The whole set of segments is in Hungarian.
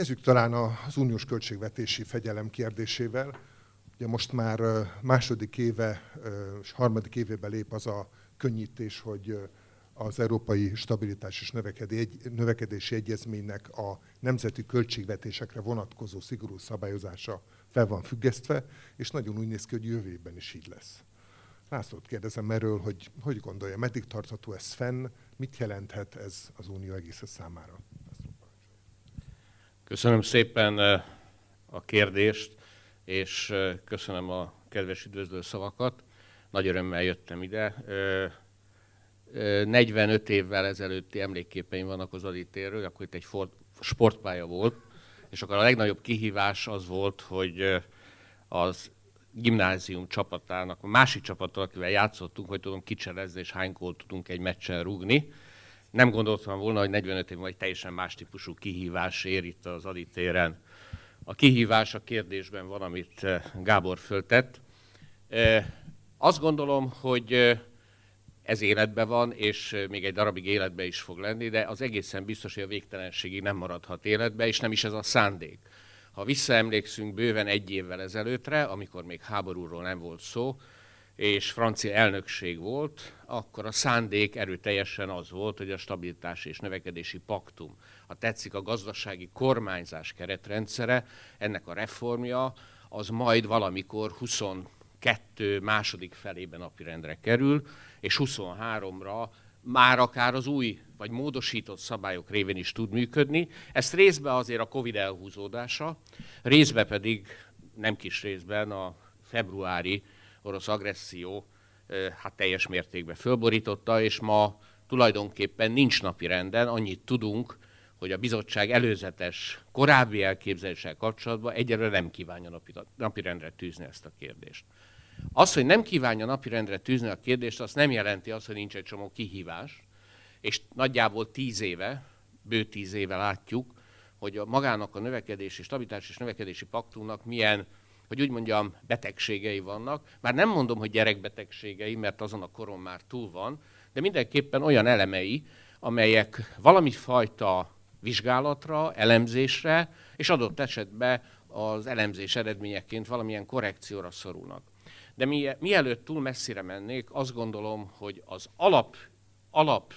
Kezdjük talán az uniós költségvetési fegyelem kérdésével. Ugye most már második éve és harmadik évébe lép az a könnyítés, hogy az Európai Stabilitás és Növekedési Egyezménynek a nemzeti költségvetésekre vonatkozó szigorú szabályozása fel van függesztve, és nagyon úgy néz ki, hogy jövőben is így lesz. Lászlót kérdezem erről, hogy hogy gondolja, meddig tartható ez fenn, mit jelenthet ez az Unió egész számára? Köszönöm szépen a kérdést, és köszönöm a kedves üdvözlő szavakat. Nagy örömmel jöttem ide. 45 évvel ezelőtti emlékképeim vannak az Aditérről, akkor itt egy sportpálya volt, és akkor a legnagyobb kihívás az volt, hogy az gimnázium csapatának, a másik csapattal, akivel játszottunk, hogy tudom kicselezni, és hány tudunk egy meccsen rúgni. Nem gondoltam volna, hogy 45 év vagy teljesen más típusú kihívás ér itt az aditéren. A kihívás a kérdésben van, amit Gábor föltett. Azt gondolom, hogy ez életben van, és még egy darabig életbe is fog lenni, de az egészen biztos, hogy a végtelenségig nem maradhat életbe, és nem is ez a szándék. Ha visszaemlékszünk bőven egy évvel ezelőttre, amikor még háborúról nem volt szó, és francia elnökség volt, akkor a szándék erőteljesen az volt, hogy a stabilitási és növekedési paktum, a tetszik a gazdasági kormányzás keretrendszere, ennek a reformja, az majd valamikor 22 második felében napirendre kerül, és 23-ra már akár az új vagy módosított szabályok révén is tud működni. Ezt részben azért a Covid elhúzódása, részben pedig nem kis részben a februári orosz agresszió hát teljes mértékben fölborította, és ma tulajdonképpen nincs napi renden, annyit tudunk, hogy a bizottság előzetes korábbi elképzeléssel kapcsolatban egyelőre nem kívánja napi, napirendre tűzni ezt a kérdést. Az, hogy nem kívánja napirendre tűzni a kérdést, az nem jelenti azt, hogy nincs egy csomó kihívás, és nagyjából tíz éve, bő tíz éve látjuk, hogy a magának a növekedési, stabilitás és növekedési paktumnak milyen, hogy úgy mondjam, betegségei vannak. Már nem mondom, hogy gyerekbetegségei, mert azon a koron már túl van, de mindenképpen olyan elemei, amelyek valami fajta vizsgálatra, elemzésre, és adott esetben az elemzés eredményeként valamilyen korrekcióra szorulnak. De mi, mielőtt túl messzire mennék, azt gondolom, hogy az alap, alap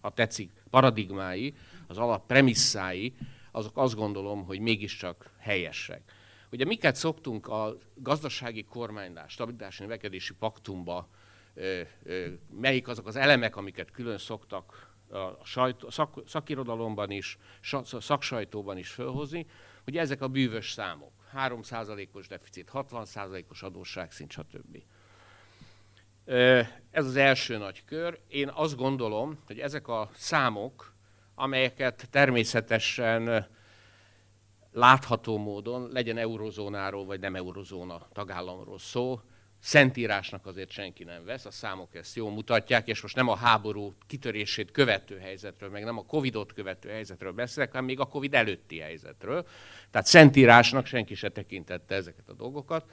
ha tetszik, paradigmái, az alap premisszái, azok azt gondolom, hogy mégiscsak helyesek. Ugye miket szoktunk a gazdasági kormánydás, stabilitási növekedési paktumba, melyik azok az elemek, amiket külön szoktak a sajtó, szak, szakirodalomban is, szaksajtóban is fölhozni, hogy ezek a bűvös számok. 3%-os deficit, 60%-os adósságszint, stb. Ez az első nagy kör. Én azt gondolom, hogy ezek a számok, amelyeket természetesen látható módon, legyen eurozónáról vagy nem eurozóna tagállamról szó, Szentírásnak azért senki nem vesz, a számok ezt jól mutatják, és most nem a háború kitörését követő helyzetről, meg nem a Covidot követő helyzetről beszélek, hanem még a Covid előtti helyzetről. Tehát Szentírásnak senki se tekintette ezeket a dolgokat,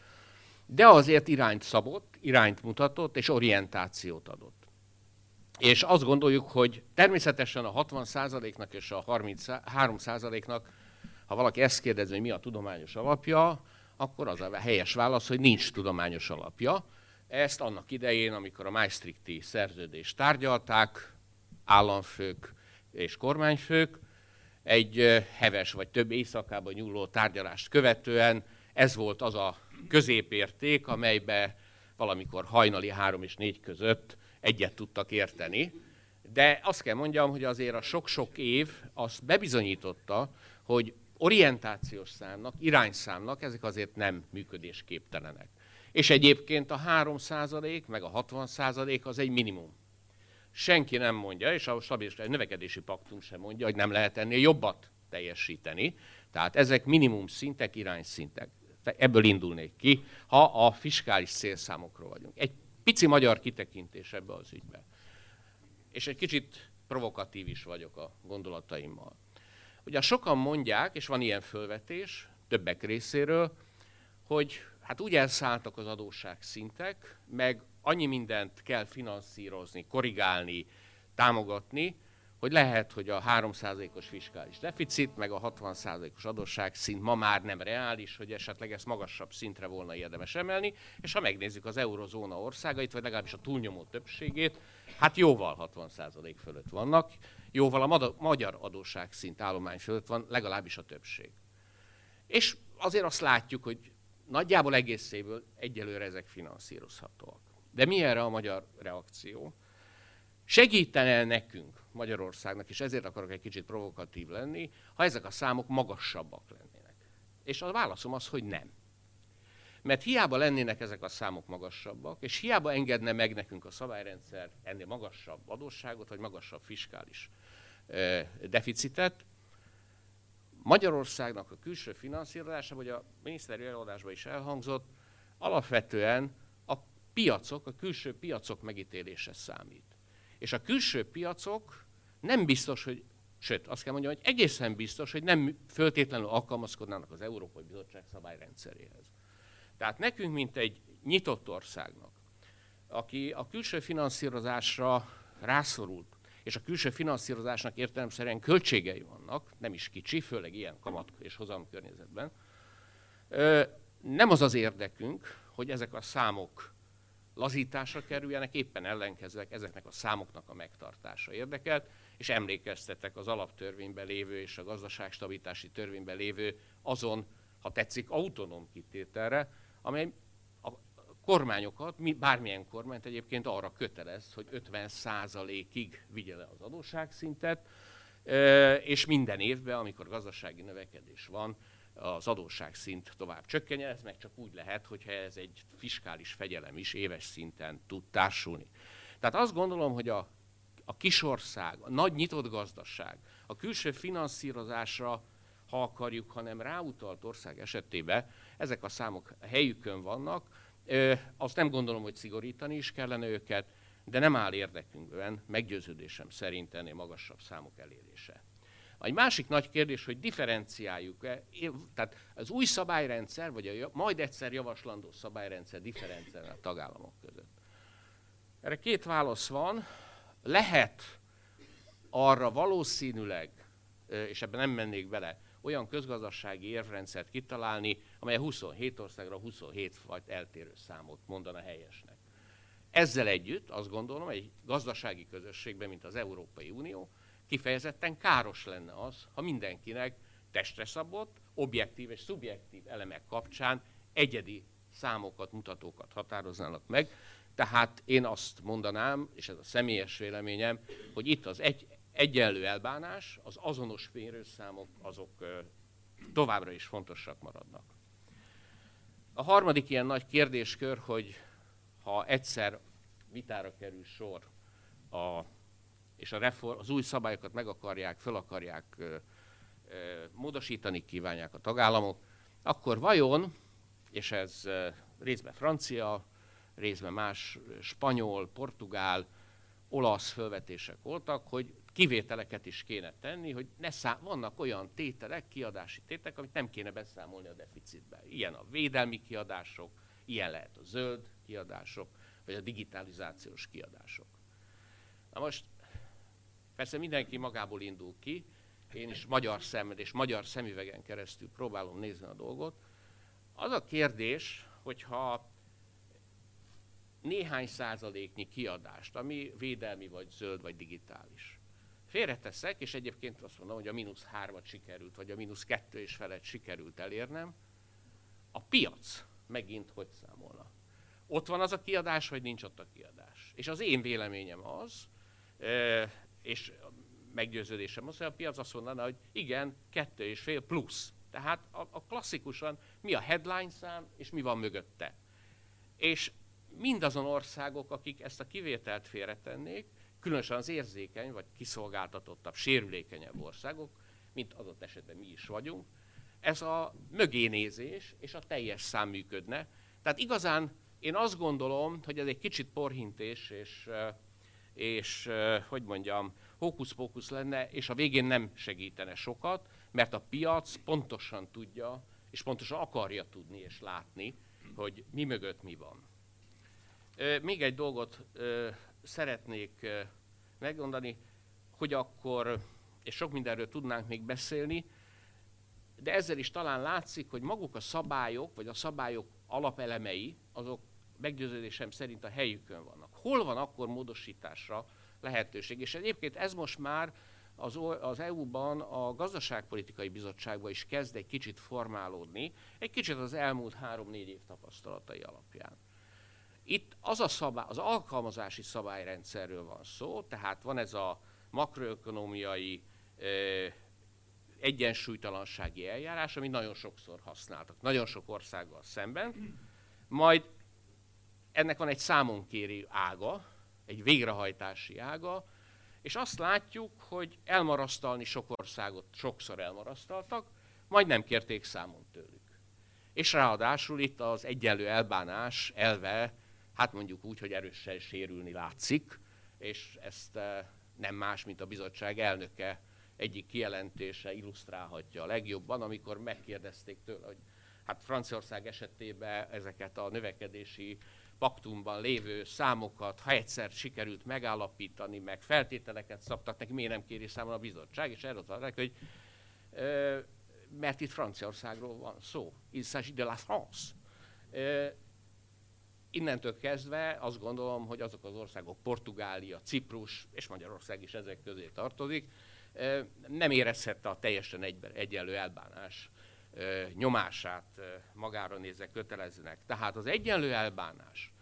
de azért irányt szabott, irányt mutatott, és orientációt adott. És azt gondoljuk, hogy természetesen a 60%-nak és a 33%-nak, ha valaki ezt kérdezi, hogy mi a tudományos alapja, akkor az a helyes válasz, hogy nincs tudományos alapja. Ezt annak idején, amikor a Maastrichti szerződést tárgyalták, államfők és kormányfők, egy heves vagy több éjszakában nyúló tárgyalást követően ez volt az a középérték, amelybe valamikor hajnali három és négy között egyet tudtak érteni. De azt kell mondjam, hogy azért a sok-sok év azt bebizonyította, hogy orientációs számnak, irányszámnak ezek azért nem működésképtelenek. És egyébként a 3 meg a 60 az egy minimum. Senki nem mondja, és a stabilis növekedési paktum sem mondja, hogy nem lehet ennél jobbat teljesíteni. Tehát ezek minimum szintek, irányszintek. Ebből indulnék ki, ha a fiskális célszámokról vagyunk. Egy pici magyar kitekintés ebbe az ügybe. És egy kicsit provokatív is vagyok a gondolataimmal. Ugye sokan mondják, és van ilyen fölvetés többek részéről, hogy hát úgy elszálltak az adósság szintek, meg annyi mindent kell finanszírozni, korrigálni, támogatni, hogy lehet, hogy a 3%-os fiskális deficit, meg a 60%-os adósság szint ma már nem reális, hogy esetleg ezt magasabb szintre volna érdemes emelni, és ha megnézzük az eurozóna országait, vagy legalábbis a túlnyomó többségét, hát jóval 60% fölött vannak, jóval a magyar adósság szint állomány fölött van, legalábbis a többség. És azért azt látjuk, hogy nagyjából egészéből egyelőre ezek finanszírozhatóak. De mi erre a magyar reakció? Segítene nekünk, Magyarországnak, és ezért akarok egy kicsit provokatív lenni, ha ezek a számok magasabbak lennének. És a válaszom az, hogy nem. Mert hiába lennének ezek a számok magasabbak, és hiába engedne meg nekünk a szabályrendszer ennél magasabb adósságot, vagy magasabb fiskális deficitet, Magyarországnak a külső finanszírozása, vagy a miniszteri előadásban is elhangzott, alapvetően a piacok, a külső piacok megítélése számít. És a külső piacok nem biztos, hogy, sőt, azt kell mondjam, hogy egészen biztos, hogy nem föltétlenül alkalmazkodnának az Európai Bizottság szabályrendszeréhez. Tehát nekünk, mint egy nyitott országnak, aki a külső finanszírozásra rászorult, és a külső finanszírozásnak értelemszerűen költségei vannak, nem is kicsi, főleg ilyen kamat és hozam környezetben, nem az az érdekünk, hogy ezek a számok lazításra kerüljenek, éppen ellenkezőek ezeknek a számoknak a megtartása érdekelt, és emlékeztetek az alaptörvényben lévő és a gazdaságstabilitási törvényben lévő azon, ha tetszik, autonóm kitételre, amely kormányokat, bármilyen kormányt egyébként arra kötelez, hogy 50%-ig vigye le az adósságszintet, és minden évben, amikor gazdasági növekedés van, az adósságszint tovább csökkenjen, ez meg csak úgy lehet, hogyha ez egy fiskális fegyelem is éves szinten tud társulni. Tehát azt gondolom, hogy a, a kisország, a nagy nyitott gazdaság, a külső finanszírozásra, ha akarjuk, hanem ráutalt ország esetében ezek a számok helyükön vannak, azt nem gondolom, hogy szigorítani is kellene őket, de nem áll érdekünkben, meggyőződésem szerint ennél magasabb számok elérése. Egy másik nagy kérdés, hogy differenciáljuk-e, tehát az új szabályrendszer, vagy a majd egyszer javaslandó szabályrendszer differenciál a tagállamok között. Erre két válasz van. Lehet arra valószínűleg, és ebben nem mennék bele, olyan közgazdasági érvrendszert kitalálni, amely a 27 országra 27 vagy eltérő számot mondana helyesnek. Ezzel együtt azt gondolom, egy gazdasági közösségben, mint az Európai Unió, kifejezetten káros lenne az, ha mindenkinek testre szabott, objektív és szubjektív elemek kapcsán egyedi számokat, mutatókat határoznának meg. Tehát én azt mondanám, és ez a személyes véleményem, hogy itt az egy, egyenlő elbánás, az azonos mérőszámok, azok továbbra is fontosak maradnak. A harmadik ilyen nagy kérdéskör, hogy ha egyszer vitára kerül sor, a, és a reform, az új szabályokat meg akarják, föl akarják ö, módosítani kívánják a tagállamok, akkor vajon, és ez részben francia, részben más spanyol, portugál, olasz felvetések voltak, hogy kivételeket is kéne tenni, hogy ne szám, vannak olyan tételek, kiadási tételek, amit nem kéne beszámolni a deficitbe. Ilyen a védelmi kiadások, ilyen lehet a zöld kiadások, vagy a digitalizációs kiadások. Na most persze mindenki magából indul ki, én is magyar szemmel és magyar szemüvegen keresztül próbálom nézni a dolgot. Az a kérdés, hogyha néhány százaléknyi kiadást, ami védelmi, vagy zöld, vagy digitális, félreteszek, és egyébként azt mondom, hogy a mínusz hármat sikerült, vagy a mínusz kettő és felett sikerült elérnem, a piac megint hogy számolna? Ott van az a kiadás, vagy nincs ott a kiadás? És az én véleményem az, és meggyőződésem az, hogy a piac azt mondaná, hogy igen, kettő és fél plusz. Tehát a, a klasszikusan mi a headline szám, és mi van mögötte. És mindazon országok, akik ezt a kivételt félretennék, különösen az érzékeny, vagy kiszolgáltatottabb, sérülékenyebb országok, mint adott esetben mi is vagyunk, ez a mögénézés és a teljes szám működne. Tehát igazán én azt gondolom, hogy ez egy kicsit porhintés, és, és hogy mondjam, hókusz-pókusz lenne, és a végén nem segítene sokat, mert a piac pontosan tudja, és pontosan akarja tudni és látni, hogy mi mögött mi van. Még egy dolgot szeretnék megmondani. hogy akkor, és sok mindenről tudnánk még beszélni, de ezzel is talán látszik, hogy maguk a szabályok, vagy a szabályok alapelemei, azok meggyőződésem szerint a helyükön vannak. Hol van akkor módosításra lehetőség? És egyébként ez most már az, az EU-ban a gazdaságpolitikai bizottságban is kezd egy kicsit formálódni, egy kicsit az elmúlt három-négy év tapasztalatai alapján. Itt az a szabály, az alkalmazási szabályrendszerről van szó, tehát van ez a makroökonomiai egyensúlytalansági eljárás, amit nagyon sokszor használtak, nagyon sok országgal szemben, majd ennek van egy számonkérő ága, egy végrehajtási ága, és azt látjuk, hogy elmarasztalni sok országot sokszor elmarasztaltak, majd nem kérték számon tőlük. És ráadásul itt az egyenlő elbánás elve, hát mondjuk úgy, hogy erősen sérülni látszik, és ezt eh, nem más, mint a bizottság elnöke egyik kijelentése illusztrálhatja a legjobban, amikor megkérdezték tőle, hogy hát Franciaország esetében ezeket a növekedési paktumban lévő számokat, ha egyszer sikerült megállapítani, meg feltételeket szabtak neki, miért nem kéri számon a bizottság, és erről mondták, hogy ö, mert itt Franciaországról van szó. Il s'agit de la France. Ö, innentől kezdve azt gondolom, hogy azok az országok, Portugália, Ciprus és Magyarország is ezek közé tartozik, nem érezhette a teljesen egy, egyenlő elbánás nyomását magára nézve kötelezőnek. Tehát az egyenlő elbánás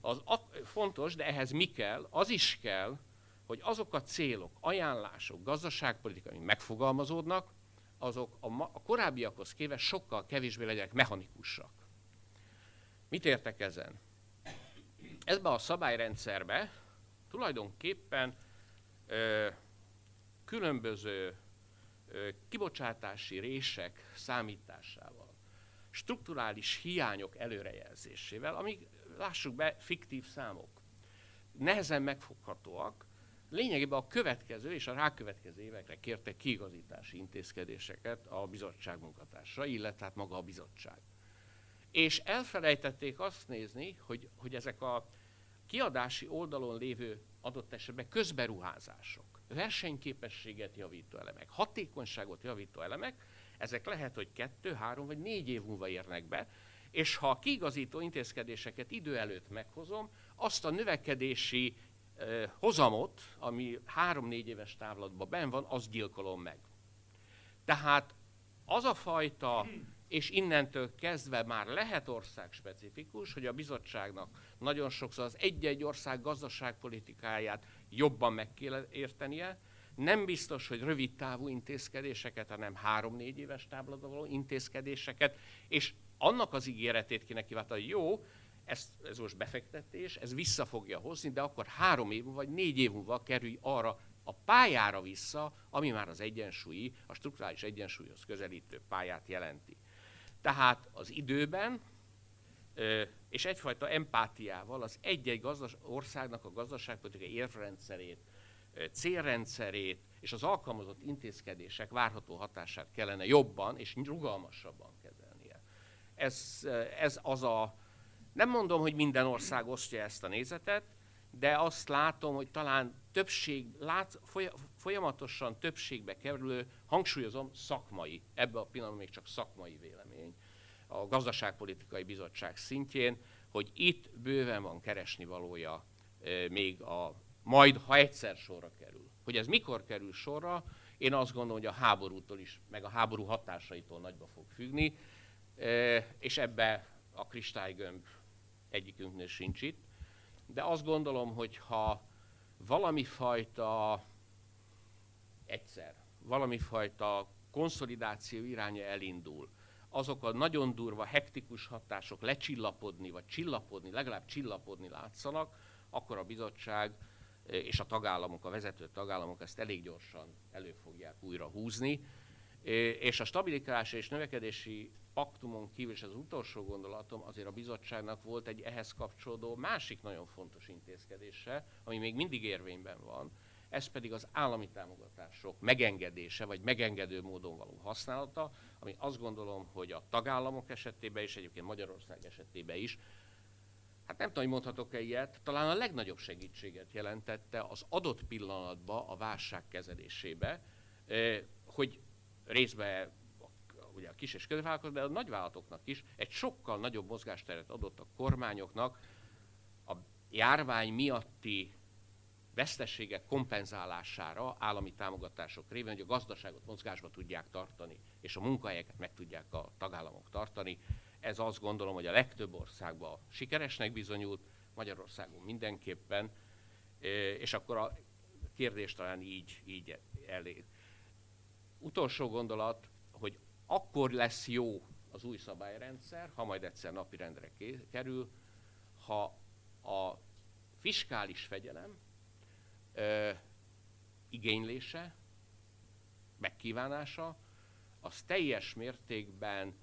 az fontos, de ehhez mi kell? Az is kell, hogy azok a célok, ajánlások, gazdaságpolitikai, megfogalmazódnak, azok a, ma, a korábbiakhoz képest sokkal kevésbé legyenek mechanikusak. Mit értek ezen? Ebbe a szabályrendszerbe tulajdonképpen ö, különböző ö, kibocsátási rések számításával, strukturális hiányok előrejelzésével, amik, lássuk be, fiktív számok, nehezen megfoghatóak, lényegében a következő és a rákövetkező évekre kértek kiigazítási intézkedéseket a bizottság munkatársa, illetve hát maga a bizottság. És elfelejtették azt nézni, hogy, hogy ezek a kiadási oldalon lévő adott esetben közberuházások, versenyképességet javító elemek, hatékonyságot javító elemek, ezek lehet, hogy kettő, három vagy négy év múlva érnek be, és ha a kiigazító intézkedéseket idő előtt meghozom, azt a növekedési eh, hozamot, ami három-négy éves távlatban ben van, azt gyilkolom meg. Tehát az a fajta és innentől kezdve már lehet ország specifikus, hogy a bizottságnak nagyon sokszor az egy-egy ország gazdaságpolitikáját jobban meg kell értenie, nem biztos, hogy rövid távú intézkedéseket, hanem három-négy éves való intézkedéseket, és annak az ígéretét kéne kiváltani, hogy jó, ez, ez most befektetés, ez vissza fogja hozni, de akkor három év vagy négy év múlva kerülj arra a pályára vissza, ami már az egyensúlyi, a strukturális egyensúlyhoz közelítő pályát jelenti. Tehát az időben és egyfajta empátiával az egy-egy gazdas- országnak a gazdaságpolitikai érvrendszerét, célrendszerét és az alkalmazott intézkedések várható hatását kellene jobban és rugalmasabban kezelnie. Ez, ez az a, nem mondom, hogy minden ország osztja ezt a nézetet, de azt látom, hogy talán többség, lát, folyamatosan többségbe kerülő, hangsúlyozom, szakmai, ebbe a pillanatban még csak szakmai vélemény, a gazdaságpolitikai bizottság szintjén, hogy itt bőven van keresni valója még a majd, ha egyszer sorra kerül. Hogy ez mikor kerül sorra, én azt gondolom, hogy a háborútól is, meg a háború hatásaitól nagyba fog függni, és ebbe a kristálygömb egyikünknél sincs itt. De azt gondolom, hogy ha valami fajta egyszer, valami fajta konszolidáció iránya elindul, azok a nagyon durva, hektikus hatások lecsillapodni, vagy csillapodni, legalább csillapodni látszanak, akkor a bizottság és a tagállamok, a vezető tagállamok ezt elég gyorsan elő fogják újra húzni. És a stabilitási és növekedési paktumon kívül, és az utolsó gondolatom, azért a bizottságnak volt egy ehhez kapcsolódó másik nagyon fontos intézkedése, ami még mindig érvényben van, ez pedig az állami támogatások megengedése, vagy megengedő módon való használata, ami azt gondolom, hogy a tagállamok esetében és egyébként Magyarország esetében is hát nem tudom, hogy mondhatok-e ilyet, talán a legnagyobb segítséget jelentette az adott pillanatban a válság kezelésébe, hogy részben ugye a kis és középvállalatoknak, de a nagyvállalatoknak is egy sokkal nagyobb mozgásteret adott a kormányoknak a járvány miatti veszteségek kompenzálására állami támogatások révén, hogy a gazdaságot mozgásba tudják tartani, és a munkahelyeket meg tudják a tagállamok tartani. Ez azt gondolom, hogy a legtöbb országban sikeresnek bizonyult, Magyarországon mindenképpen, és akkor a kérdés talán így, így elég. Utolsó gondolat, hogy akkor lesz jó az új szabályrendszer, ha majd egyszer napirendre kerül, ha a fiskális fegyelem ö, igénylése, megkívánása, az teljes mértékben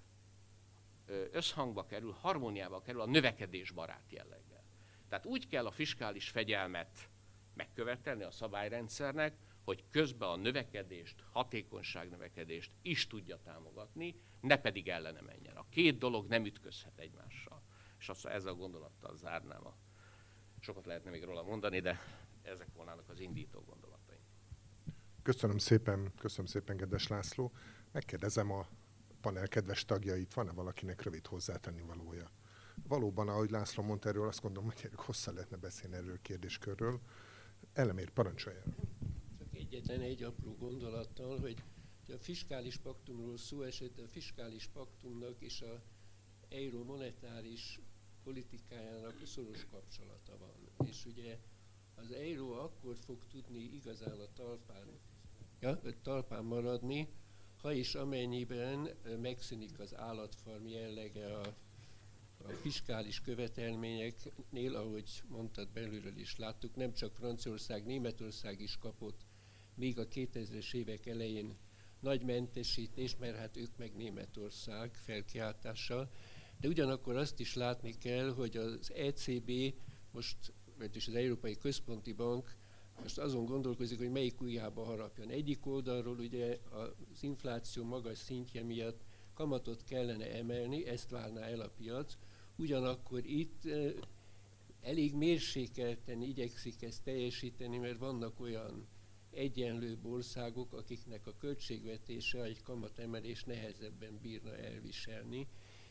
összhangba kerül, harmóniába kerül a növekedésbarát jelleggel. Tehát úgy kell a fiskális fegyelmet megkövetelni a szabályrendszernek, hogy közben a növekedést, hatékonyság növekedést is tudja támogatni, ne pedig ellene menjen. A két dolog nem ütközhet egymással. És azt ezzel a gondolattal zárnám a sokat lehetne még róla mondani, de ezek volnának az indító gondolataim. Köszönöm szépen, köszönöm szépen, kedves László. Megkérdezem a panel kedves tagjait, van-e valakinek rövid hozzátenni valója? Valóban, ahogy László mondta erről, azt gondolom, hogy hosszá lehetne beszélni erről a kérdéskörről. Elemér, parancsoljon! Egyetlen egy apró gondolattal, hogy a fiskális paktumról szó esett, a fiskális paktumnak és a euró monetáris politikájának szoros kapcsolata van. És ugye az euró akkor fog tudni igazán a talpán, ja, talpán maradni, ha is amennyiben megszűnik az állatfarm jellege a, a fiskális követelményeknél, ahogy mondtad belülről is láttuk, nem csak Franciaország, Németország is kapott még a 2000-es évek elején nagy mentesítést, mert hát ők meg Németország felkiáltással, de ugyanakkor azt is látni kell, hogy az ECB most, vagyis az Európai Központi Bank most azon gondolkozik, hogy melyik ujjába harapjon. Egyik oldalról ugye az infláció magas szintje miatt kamatot kellene emelni, ezt várná el a piac, ugyanakkor itt elég mérsékelten igyekszik ezt teljesíteni, mert vannak olyan egyenlőbb országok, akiknek a költségvetése egy kamatemelés nehezebben bírna elviselni,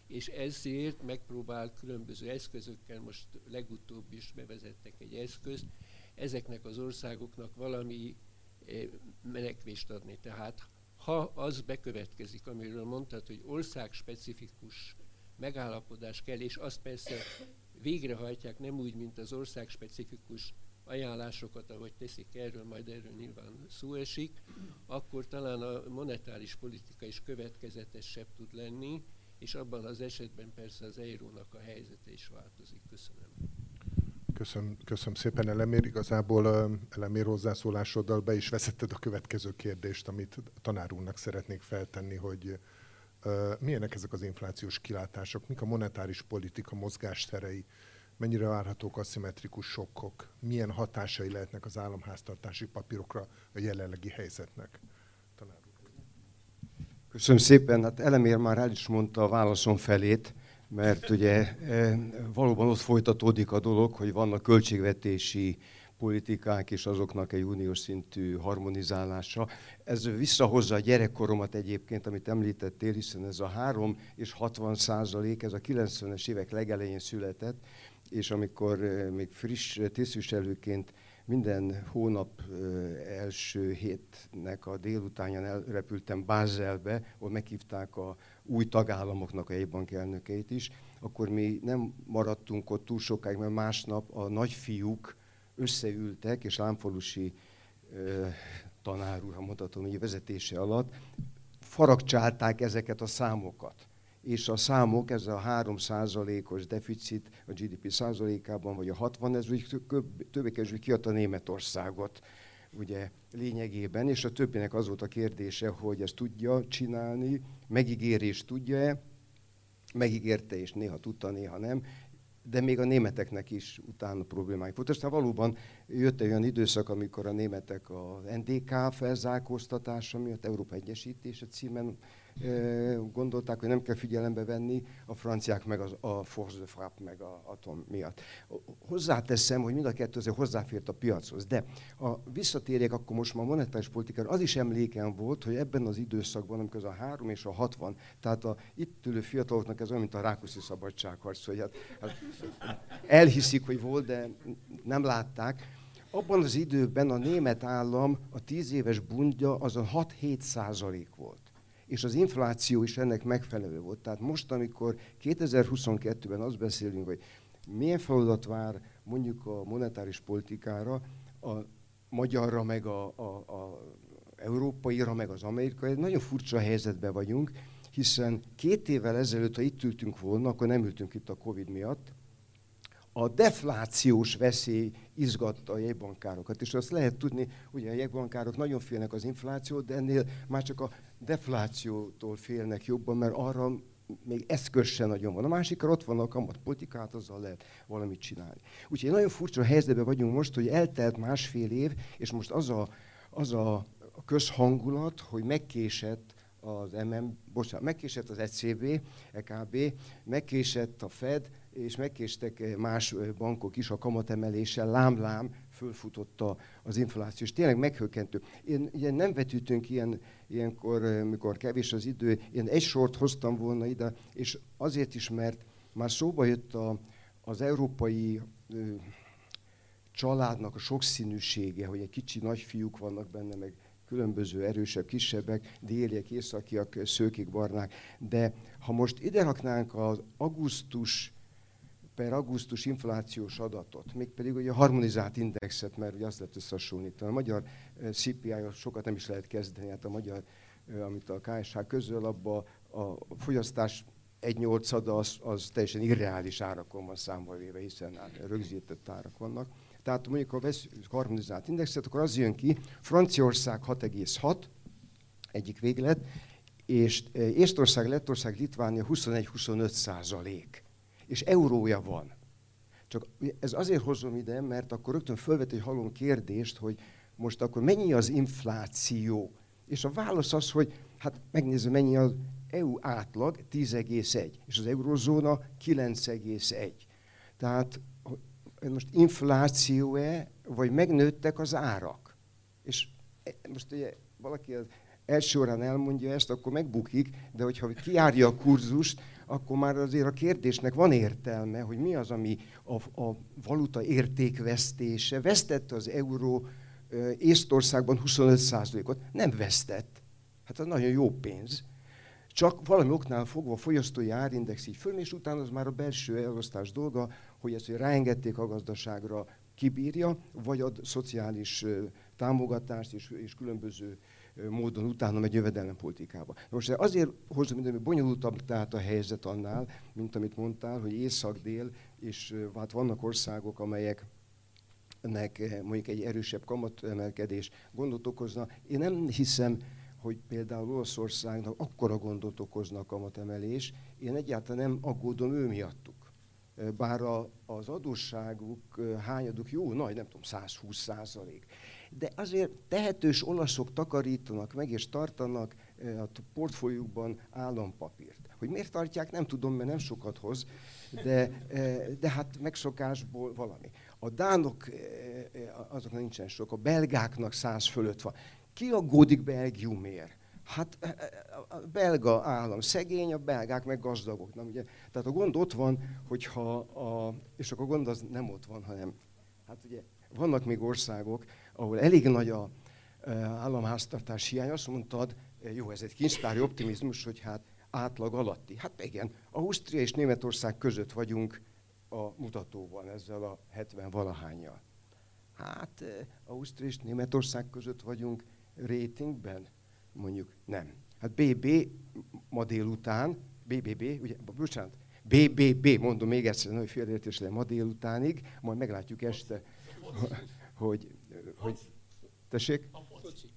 és ezért megpróbál különböző eszközökkel, most legutóbb is bevezettek egy eszközt, ezeknek az országoknak valami eh, menekvést adni. Tehát ha az bekövetkezik, amiről mondtad, hogy országspecifikus megállapodás kell, és azt persze végrehajtják nem úgy, mint az országspecifikus ajánlásokat, ahogy teszik erről, majd erről nyilván szó esik, akkor talán a monetáris politika is következetesebb tud lenni, és abban az esetben persze az eurónak a helyzete is változik. Köszönöm. Köszönöm, köszönöm szépen, Elemér. Igazából Elemér hozzászólásoddal be is veszetted a következő kérdést, amit tanár úrnak szeretnék feltenni, hogy milyenek ezek az inflációs kilátások, mik a monetáris politika mozgásterei, mennyire várhatók aszimmetrikus sokkok, milyen hatásai lehetnek az államháztartási papírokra a jelenlegi helyzetnek. Tanár Köszönöm szépen. Hát Elemér már el is mondta a válaszom felét, mert ugye e, valóban ott folytatódik a dolog, hogy vannak költségvetési politikák és azoknak egy uniós szintű harmonizálása. Ez visszahozza a gyerekkoromat egyébként, amit említettél, hiszen ez a 3 és 60 százalék, ez a 90-es évek legelején született, és amikor még friss tisztviselőként minden hónap első hétnek a délutánján elrepültem Bázelbe, ahol meghívták a új tagállamoknak a jegybank elnökeit is, akkor mi nem maradtunk ott túl sokáig, mert másnap a nagyfiúk összeültek, és Lámfalusi tanár úr, ha mondhatom így vezetése alatt, faragcsálták ezeket a számokat és a számok, ez a 3 os deficit a GDP százalékában, vagy a 60, ez úgy többé-kevésbé kiadta Németországot ugye lényegében, és a többinek az volt a kérdése, hogy ezt tudja csinálni, megígérés tudja-e, megígérte, és néha tudta, néha nem, de még a németeknek is utána problémáik volt. Aztán valóban jött egy olyan időszak, amikor a németek a NDK felzárkóztatása miatt, Európa Egyesítése címen gondolták, hogy nem kell figyelembe venni, a franciák meg az, a force de frappe meg a atom miatt. Hozzáteszem, hogy mind a kettő azért hozzáfért a piachoz, de a visszatérjek akkor most már a monetáris politikára, az is emlékem volt, hogy ebben az időszakban, amikor az a három és a 60, tehát a itt ülő fiataloknak ez olyan, mint a Rákoszi szabadságharc, hogy hát, hát elhiszik, hogy volt, de nem látták. Abban az időben a német állam a 10 éves bundja azon 6-7 százalék volt és az infláció is ennek megfelelő volt. Tehát most, amikor 2022-ben azt beszélünk, hogy milyen feladat vár mondjuk a monetáris politikára, a magyarra, meg a, a, a európaira, meg az amerikai, nagyon furcsa helyzetben vagyunk, hiszen két évvel ezelőtt, ha itt ültünk volna, akkor nem ültünk itt a Covid miatt, a deflációs veszély izgatta a jegybankárokat. És azt lehet tudni, hogy a jegybankárok nagyon félnek az inflációt, de ennél már csak a deflációtól félnek jobban, mert arra még eszköz sem nagyon van. A másikra ott van a kamatpolitikát, azzal lehet valamit csinálni. Úgyhogy nagyon furcsa helyzetben vagyunk most, hogy eltelt másfél év, és most az a, az a közhangulat, hogy megkésett az MM, bocsánat, megkésett az ECB, EKB, megkésett a Fed, és megkéstek más bankok is a kamatemeléssel, lám-lám, fölfutotta az infláció, és tényleg meghökkentő. Én ugye nem vetítünk ilyen, ilyenkor, mikor kevés az idő, én egy sort hoztam volna ide, és azért is, mert már szóba jött a, az európai ö, családnak a sokszínűsége, hogy egy kicsi nagyfiúk vannak benne, meg különböző erősebb, kisebbek, déliek, északiak, szőkék, barnák. De ha most ide raknánk az augusztus per augusztus inflációs adatot, mégpedig ugye a harmonizált indexet, mert ugye azt lehet összehasonlítani. A magyar eh, cpi sokat nem is lehet kezdeni, hát a magyar, eh, amit a KSH közöl, abba a fogyasztás egy nyolcada az, az teljesen irreális árakon van számba véve, hiszen rögzített árak vannak. Tehát mondjuk, ha vesz harmonizált indexet, akkor az jön ki, Franciaország 6,6, egyik véglet, és eh, Észtország, Lettország, Litvánia 21-25 százalék és eurója van. Csak ez azért hozom ide, mert akkor rögtön felvet egy halom kérdést, hogy most akkor mennyi az infláció? És a válasz az, hogy hát megnézem, mennyi az EU átlag, 10,1, és az eurozóna 9,1. Tehát most infláció-e, vagy megnőttek az árak? És e, most ugye valaki az első órán elmondja ezt, akkor megbukik, de hogyha kiárja a kurzust, akkor már azért a kérdésnek van értelme, hogy mi az, ami a, a valuta értékvesztése. Vesztette az euró Észtországban 25%-ot? Nem vesztett. Hát az nagyon jó pénz. Csak valami oknál fogva a fogyasztói árindex így föl, és utána az már a belső elosztás dolga, hogy ezt hogy ráengedték a gazdaságra, kibírja, vagy ad szociális támogatást és, és különböző módon utána megy jövedelempolitikába. Most azért hozom hogy bonyolultabb tehát a helyzet annál, mint amit mondtál, hogy észak-dél, és hát vannak országok, amelyek nek mondjuk egy erősebb kamatemelkedés gondot okozna. Én nem hiszem, hogy például Olaszországnak akkora gondot okozna a kamatemelés. Én egyáltalán nem aggódom ő miattuk. Bár a, az adósságuk hányaduk jó nagy, nem tudom, 120 százalék de azért tehetős olaszok takarítanak meg és tartanak eh, a portfóliókban állampapírt. Hogy miért tartják, nem tudom, mert nem sokat hoz, de, eh, de hát megszokásból valami. A dánok, eh, azoknak nincsen sok, a belgáknak száz fölött van. Ki aggódik Belgiumért? Hát a belga állam szegény, a belgák meg gazdagok. Nem, ugye? Tehát a gond ott van, hogyha a, és akkor a gond az nem ott van, hanem hát ugye vannak még országok, ahol elég nagy a államháztartás hiány, azt mondtad, jó, ez egy kincstári optimizmus, hogy hát átlag alatti. Hát igen, Ausztria és Németország között vagyunk a mutatóban ezzel a 70 valahányjal. Hát Ausztria és Németország között vagyunk ratingben? Mondjuk nem. Hát BB ma délután, BBB, ugye, bocsánat, BBB, mondom még egyszer, hogy félreértés ma délutánig, majd meglátjuk este, hogy hogy... Tessék? A foci.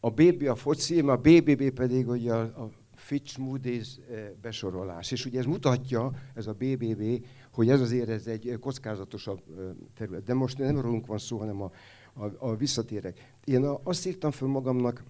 A BB a foci, a BBB pedig ugye a, a Fitch Moody's eh, besorolás. És ugye ez mutatja, ez a BBB, hogy ez azért ez egy kockázatosabb eh, terület. De most nem rólunk van szó, hanem a, a, a visszatérek. Én azt írtam föl magamnak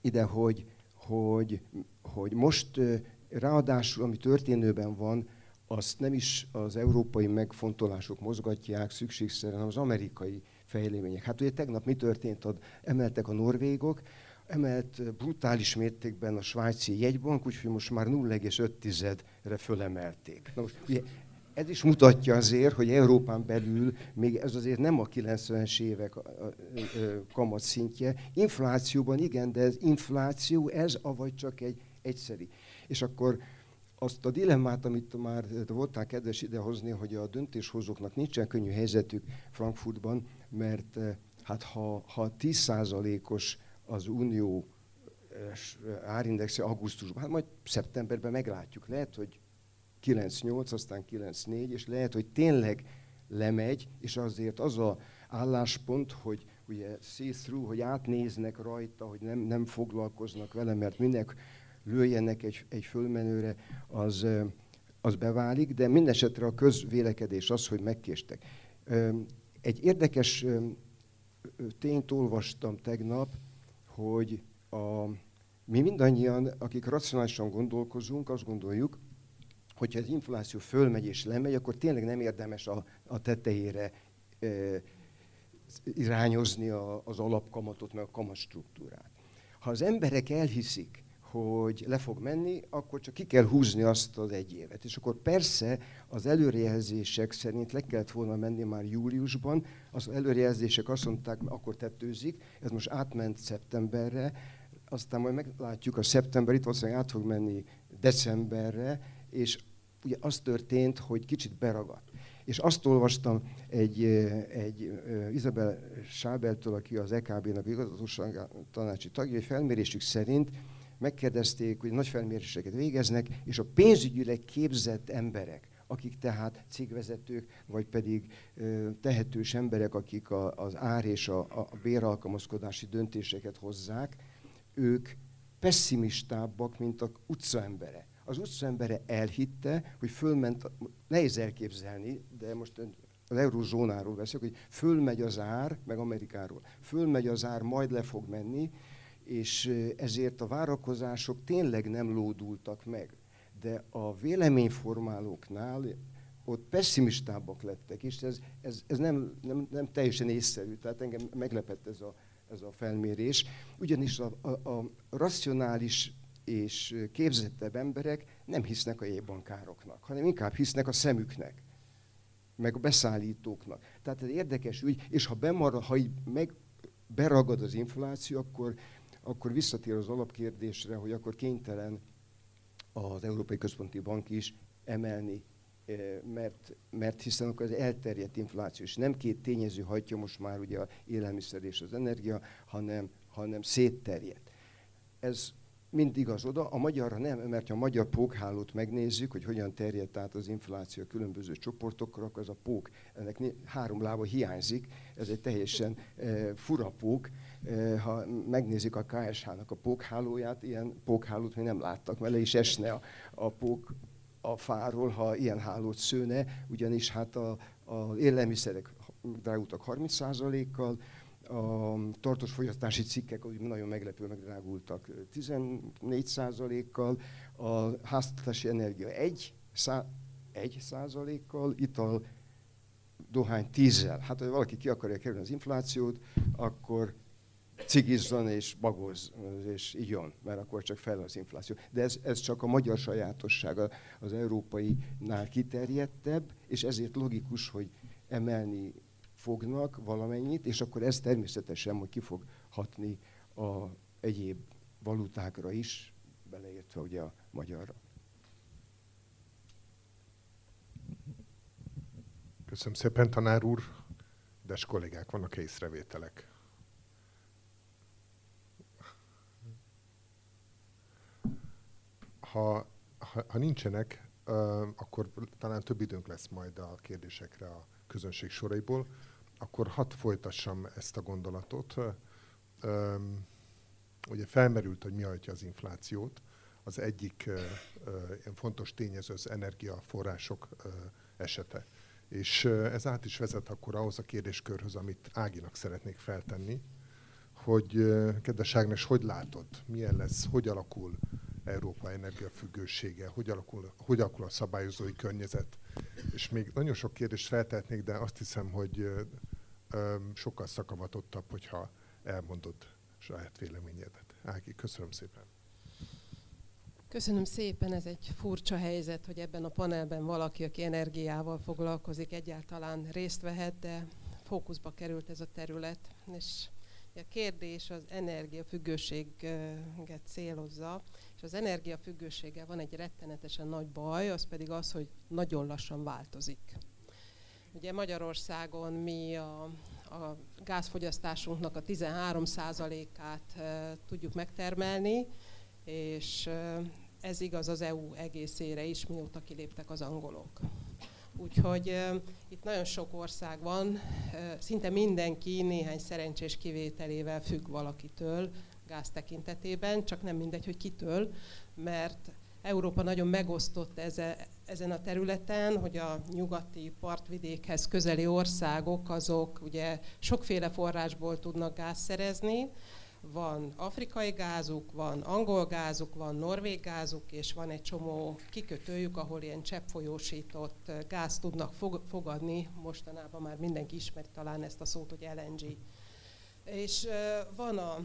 ide, hogy, hogy, hogy most ráadásul, ami történőben van, azt nem is az európai megfontolások mozgatják szükségszerűen, hanem az amerikai fejlemények. Hát ugye tegnap mi történt? Ad, emeltek a norvégok, emelt brutális mértékben a svájci jegybank, úgyhogy most már 0,5-re fölemelték. Na most ugye ez is mutatja azért, hogy Európán belül még ez azért nem a 90-es évek kamat szintje. Inflációban igen, de ez infláció, ez avagy csak egy egyszeri. És akkor azt a dilemmát, amit már voltál kedves idehozni, hogy a döntéshozóknak nincsen könnyű helyzetük Frankfurtban, mert hát ha, ha 10%-os az unió árindexe augusztusban, hát majd szeptemberben meglátjuk. Lehet, hogy 9-8, aztán 9-4, és lehet, hogy tényleg lemegy, és azért az a álláspont, hogy ugye see-through, hogy átnéznek rajta, hogy nem, nem foglalkoznak vele, mert minek lőjenek egy, egy fölmenőre, az, az beválik, de mindesetre a közvélekedés az, hogy megkéstek. Egy érdekes tényt olvastam tegnap, hogy a, mi mindannyian, akik racionálisan gondolkozunk, azt gondoljuk, hogyha az infláció fölmegy és lemegy, akkor tényleg nem érdemes a, a tetejére e, irányozni a, az alapkamatot, meg a kamatstruktúrát. Ha az emberek elhiszik, hogy le fog menni, akkor csak ki kell húzni azt az egy évet. És akkor persze az előrejelzések szerint le kellett volna menni már júliusban, az előrejelzések azt mondták, akkor tetőzik, ez most átment szeptemberre, aztán majd meglátjuk a szeptember, itt valószínűleg át fog menni decemberre, és ugye az történt, hogy kicsit beragadt. És azt olvastam egy, egy Izabel Sábeltől, aki az EKB-nak igazgatóság tanácsi tagja, egy felmérésük szerint megkérdezték, hogy nagy felméréseket végeznek, és a pénzügyileg képzett emberek, akik tehát cégvezetők, vagy pedig ö, tehetős emberek, akik a, az ár és a, a béralkalmazkodási döntéseket hozzák, ők pessimistábbak, mint a utcaembere. Az utcaembere elhitte, hogy fölment, nehéz elképzelni, de most az eurózónáról beszélek, hogy fölmegy az ár, meg Amerikáról, fölmegy az ár, majd le fog menni, és ezért a várakozások tényleg nem lódultak meg. De a véleményformálóknál ott pessimistábbak lettek, és ez, ez, ez nem, nem, nem teljesen észszerű, tehát engem meglepett ez a, ez a felmérés, ugyanis a, a, a racionális és képzettebb emberek nem hisznek a jegybankároknak, hanem inkább hisznek a szemüknek, meg a beszállítóknak. Tehát ez érdekes ügy, és ha bemarad, ha így meg beragad az infláció, akkor akkor visszatér az alapkérdésre, hogy akkor kénytelen az Európai Központi Bank is emelni, eh, mert, mert hiszen akkor az elterjedt infláció, és nem két tényező hagyja most már ugye a élelmiszer és az energia, hanem, hanem szétterjedt. Ez mind igaz oda, a magyarra nem, mert ha a magyar pókhálót megnézzük, hogy hogyan terjedt át az infláció a különböző csoportokra, akkor az a pók, ennek három lába hiányzik, ez egy teljesen e, fura pók. Ha megnézik a KSH-nak a pókhálóját, ilyen pókhálót mi nem láttak, mert le is esne a, a pók a fáról, ha ilyen hálót szőne, ugyanis hát a, élelmiszerek drágultak 30%-kal, a tartós fogyasztási cikkek úgy nagyon meglepő megdrágultak 14%-kal, a háztartási energia 1, 1 százalékkal, ital, dohány 10 Hát, ha valaki ki akarja kerülni az inflációt, akkor cigizzon és bagoz, és igyon, mert akkor csak fel az infláció. De ez, ez csak a magyar sajátossága, az európainál kiterjedtebb, és ezért logikus, hogy emelni fognak valamennyit, és akkor ez természetesen hogy ki fog hatni a egyéb valutákra is, beleértve ugye a magyarra. Köszönöm szépen, tanár úr. Des kollégák, vannak észrevételek? Ha, ha, ha nincsenek, akkor talán több időnk lesz majd a kérdésekre a közönség soraiból akkor hadd folytassam ezt a gondolatot. Ugye felmerült, hogy mi hajtja az inflációt. Az egyik fontos tényező az energiaforrások esete. És ez át is vezet akkor ahhoz a kérdéskörhöz, amit Áginak szeretnék feltenni, hogy kedves Ágnes, hogy látod, milyen lesz, hogy alakul Európa energiafüggősége, hogy alakul, hogy alakul a szabályozói környezet. És még nagyon sok kérdést feltehetnék, de azt hiszem, hogy sokkal szakavatottabb, hogyha elmondod saját véleményedet. Ági, köszönöm szépen. Köszönöm szépen, ez egy furcsa helyzet, hogy ebben a panelben valaki, aki energiával foglalkozik, egyáltalán részt vehet, de fókuszba került ez a terület, és a kérdés az energiafüggőséget célozza, és az energiafüggőséggel van egy rettenetesen nagy baj, az pedig az, hogy nagyon lassan változik. Ugye Magyarországon mi a, a gázfogyasztásunknak a 13%-át e, tudjuk megtermelni, és ez igaz az EU egészére is, mióta kiléptek az angolok. Úgyhogy itt nagyon sok ország van, szinte mindenki néhány szerencsés kivételével függ valakitől gáz tekintetében, csak nem mindegy, hogy kitől, mert Európa nagyon megosztott eze, ezen a területen, hogy a nyugati partvidékhez közeli országok azok ugye sokféle forrásból tudnak gáz szerezni, van afrikai gázuk, van angol gázuk, van norvég gázuk, és van egy csomó kikötőjük, ahol ilyen cseppfolyósított gáz tudnak fogadni. Mostanában már mindenki ismeri talán ezt a szót, hogy LNG. És van a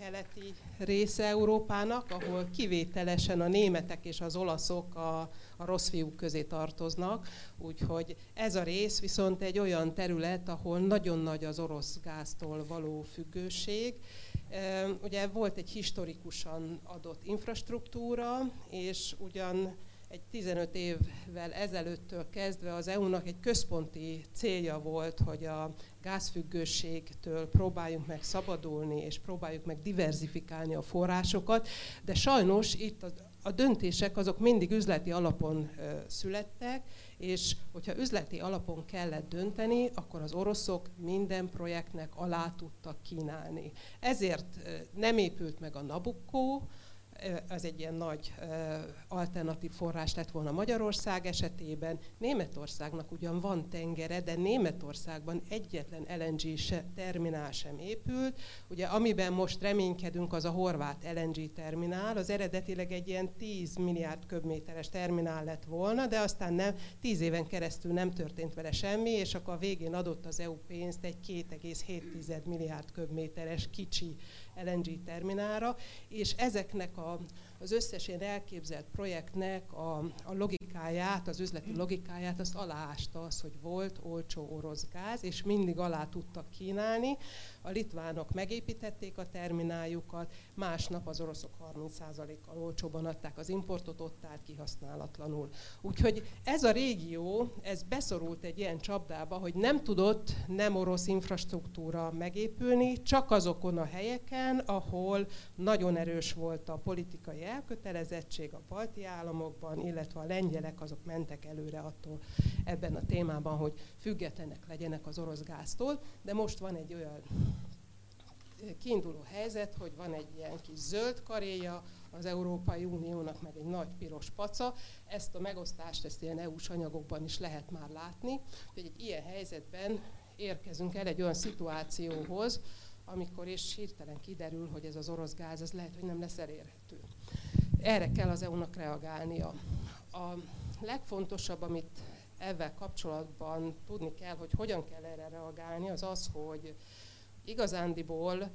keleti része Európának, ahol kivételesen a németek és az olaszok a, a rossz fiúk közé tartoznak, úgyhogy ez a rész viszont egy olyan terület, ahol nagyon nagy az orosz gáztól való függőség, Ugye volt egy historikusan adott infrastruktúra, és ugyan egy 15 évvel ezelőttől kezdve az EU-nak egy központi célja volt, hogy a gázfüggőségtől próbáljunk meg szabadulni, és próbáljuk meg diversifikálni a forrásokat, de sajnos itt a döntések azok mindig üzleti alapon születtek, és hogyha üzleti alapon kellett dönteni, akkor az oroszok minden projektnek alá tudtak kínálni. Ezért nem épült meg a Nabucco, ez egy ilyen nagy alternatív forrás lett volna Magyarország esetében. Németországnak ugyan van tengere, de Németországban egyetlen LNG se, terminál sem épült. Ugye amiben most reménykedünk, az a horvát LNG terminál, az eredetileg egy ilyen 10 milliárd köbméteres terminál lett volna, de aztán nem, 10 éven keresztül nem történt vele semmi, és akkor a végén adott az EU pénzt egy 2,7 milliárd köbméteres kicsi LNG terminálra, és ezeknek a, az összes ilyen elképzelt projektnek a, a logikáját, az üzleti logikáját, azt aláásta az, hogy volt olcsó orosz gáz, és mindig alá tudtak kínálni. A litvánok megépítették a termináljukat, másnap az oroszok 30%-kal olcsóban adták az importot, ott állt kihasználatlanul. Úgyhogy ez a régió, ez beszorult egy ilyen csapdába, hogy nem tudott nem orosz infrastruktúra megépülni, csak azokon a helyeken, ahol nagyon erős volt a politikai elkötelezettség a balti államokban, illetve a lengyelek azok mentek előre attól ebben a témában, hogy függetlenek legyenek az orosz gáztól, de most van egy olyan kiinduló helyzet, hogy van egy ilyen kis zöld karéja az Európai Uniónak, meg egy nagy piros paca. Ezt a megosztást, ezt ilyen EU-s anyagokban is lehet már látni, hogy egy ilyen helyzetben érkezünk el egy olyan szituációhoz, amikor is hirtelen kiderül, hogy ez az orosz gáz, ez lehet, hogy nem lesz elérhető. Erre kell az EU-nak reagálnia. A legfontosabb, amit ezzel kapcsolatban tudni kell, hogy hogyan kell erre reagálni, az az, hogy igazándiból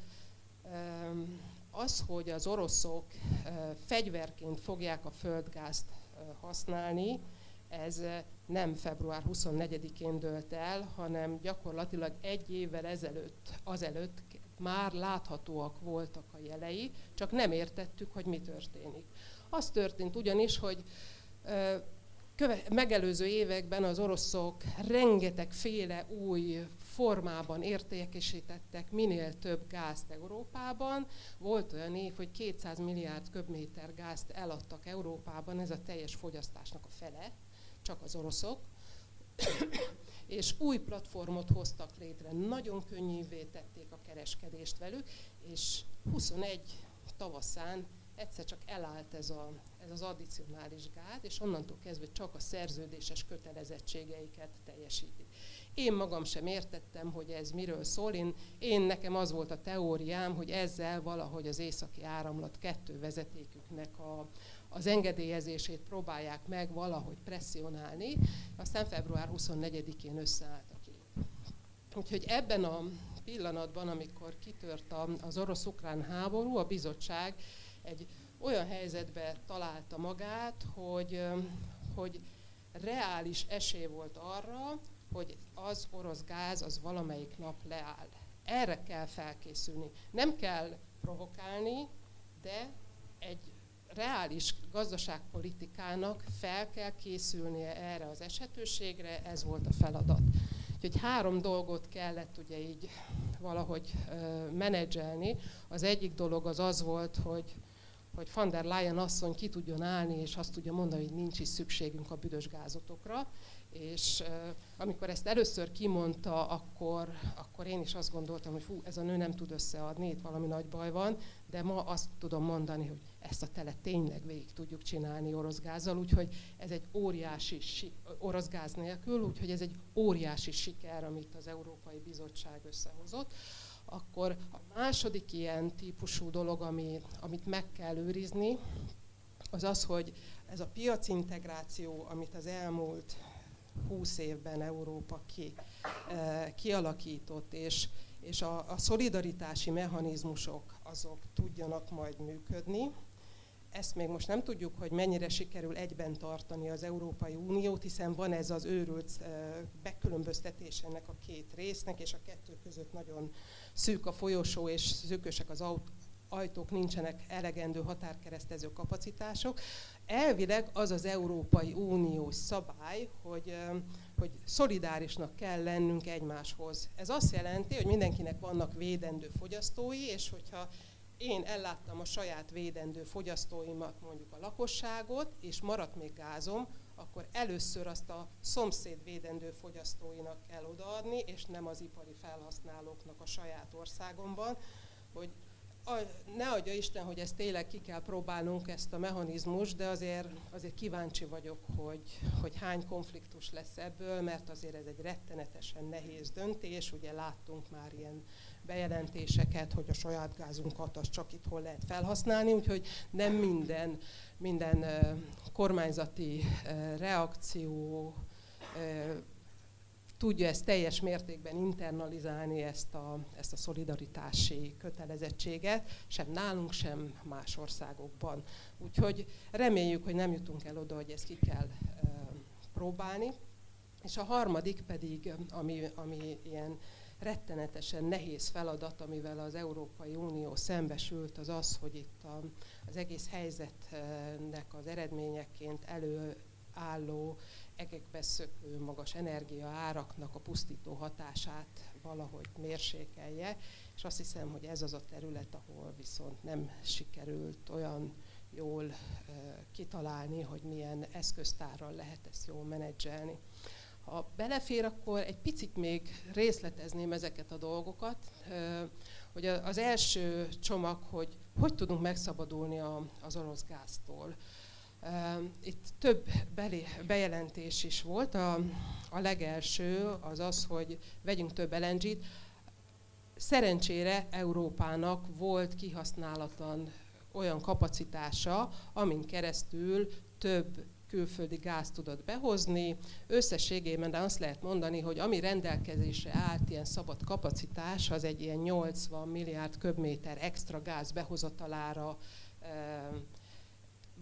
az, hogy az oroszok fegyverként fogják a földgázt használni, ez nem február 24-én dölt el, hanem gyakorlatilag egy évvel ezelőtt, azelőtt már láthatóak voltak a jelei, csak nem értettük, hogy mi történik. Az történt ugyanis, hogy köve- megelőző években az oroszok rengeteg féle új formában értékesítettek minél több gázt Európában. Volt olyan év, hogy 200 milliárd köbméter gázt eladtak Európában, ez a teljes fogyasztásnak a fele, csak az oroszok. És új platformot hoztak létre, nagyon könnyűvé tették a kereskedést velük, és 21 tavaszán egyszer csak elállt ez, a, ez az addicionális gát, és onnantól kezdve csak a szerződéses kötelezettségeiket teljesítik. Én magam sem értettem, hogy ez miről szól. Én, én nekem az volt a teóriám, hogy ezzel valahogy az északi áramlat kettő vezetéküknek a, az engedélyezését próbálják meg valahogy presszionálni, aztán február 24-én összeállt a kép. Úgyhogy ebben a pillanatban, amikor kitört az orosz-ukrán háború, a bizottság egy olyan helyzetbe találta magát, hogy, hogy reális esély volt arra, hogy az orosz gáz az valamelyik nap leáll. Erre kell felkészülni. Nem kell provokálni, de egy reális gazdaságpolitikának fel kell készülnie erre az esetőségre, ez volt a feladat. Úgyhogy három dolgot kellett ugye így valahogy menedzselni. Az egyik dolog az az volt, hogy hogy van der Leyen asszony ki tudjon állni, és azt tudja mondani, hogy nincs is szükségünk a büdös gázotokra. És amikor ezt először kimondta, akkor, akkor én is azt gondoltam, hogy fú, ez a nő nem tud összeadni, itt valami nagy baj van, de ma azt tudom mondani, hogy ezt a telet tényleg végig tudjuk csinálni orosz gázzal, úgyhogy ez egy óriási, orosz gáz nélkül, úgyhogy ez egy óriási siker, amit az Európai Bizottság összehozott. Akkor a második ilyen típusú dolog, ami, amit meg kell őrizni, az az, hogy ez a piacintegráció, amit az elmúlt 20 évben Európa ki, eh, kialakított, és, és a, a szolidaritási mechanizmusok azok tudjanak majd működni, ezt még most nem tudjuk, hogy mennyire sikerül egyben tartani az Európai Uniót, hiszen van ez az őrült bekülönböztetés ennek a két résznek, és a kettő között nagyon szűk a folyosó, és szűkösek az ajtók, nincsenek elegendő határkeresztező kapacitások. Elvileg az az Európai Uniós szabály, hogy, hogy szolidárisnak kell lennünk egymáshoz. Ez azt jelenti, hogy mindenkinek vannak védendő fogyasztói, és hogyha én elláttam a saját védendő fogyasztóimat, mondjuk a lakosságot, és maradt még gázom, akkor először azt a szomszéd védendő fogyasztóinak kell odaadni, és nem az ipari felhasználóknak a saját országomban, hogy ne adja Isten, hogy ezt tényleg ki kell próbálnunk ezt a mechanizmus, de azért, azért kíváncsi vagyok, hogy, hogy hány konfliktus lesz ebből, mert azért ez egy rettenetesen nehéz döntés, ugye láttunk már ilyen bejelentéseket, hogy a saját gázunkat az csak itt hol lehet felhasználni, úgyhogy nem minden, minden kormányzati reakció tudja ezt teljes mértékben internalizálni, ezt a, ezt a szolidaritási kötelezettséget, sem nálunk, sem más országokban. Úgyhogy reméljük, hogy nem jutunk el oda, hogy ezt ki kell próbálni. És a harmadik pedig, ami, ami ilyen rettenetesen nehéz feladat, amivel az Európai Unió szembesült, az az, hogy itt a, az egész helyzetnek az eredményeként előálló egekbe szökő magas energia áraknak a pusztító hatását valahogy mérsékelje, és azt hiszem, hogy ez az a terület, ahol viszont nem sikerült olyan jól kitalálni, hogy milyen eszköztárral lehet ezt jól menedzselni. Ha belefér, akkor egy picit még részletezném ezeket a dolgokat, hogy az első csomag, hogy hogy tudunk megszabadulni az orosz gáztól. Itt több bejelentés is volt. A, a legelső az az, hogy vegyünk több LNG-t. Szerencsére Európának volt kihasználatlan olyan kapacitása, amin keresztül több külföldi gáz tudott behozni. Összességében de azt lehet mondani, hogy ami rendelkezésre állt ilyen szabad kapacitás, az egy ilyen 80 milliárd köbméter extra gáz behozatalára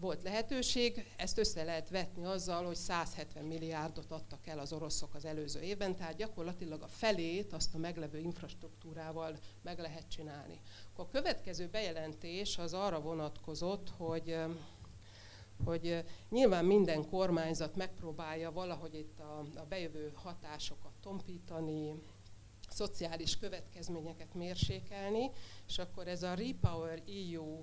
volt lehetőség, ezt össze lehet vetni azzal, hogy 170 milliárdot adtak el az oroszok az előző évben, tehát gyakorlatilag a felét azt a meglevő infrastruktúrával meg lehet csinálni. A következő bejelentés az arra vonatkozott, hogy hogy nyilván minden kormányzat megpróbálja valahogy itt a, a bejövő hatásokat tompítani, szociális következményeket mérsékelni, és akkor ez a Repower EU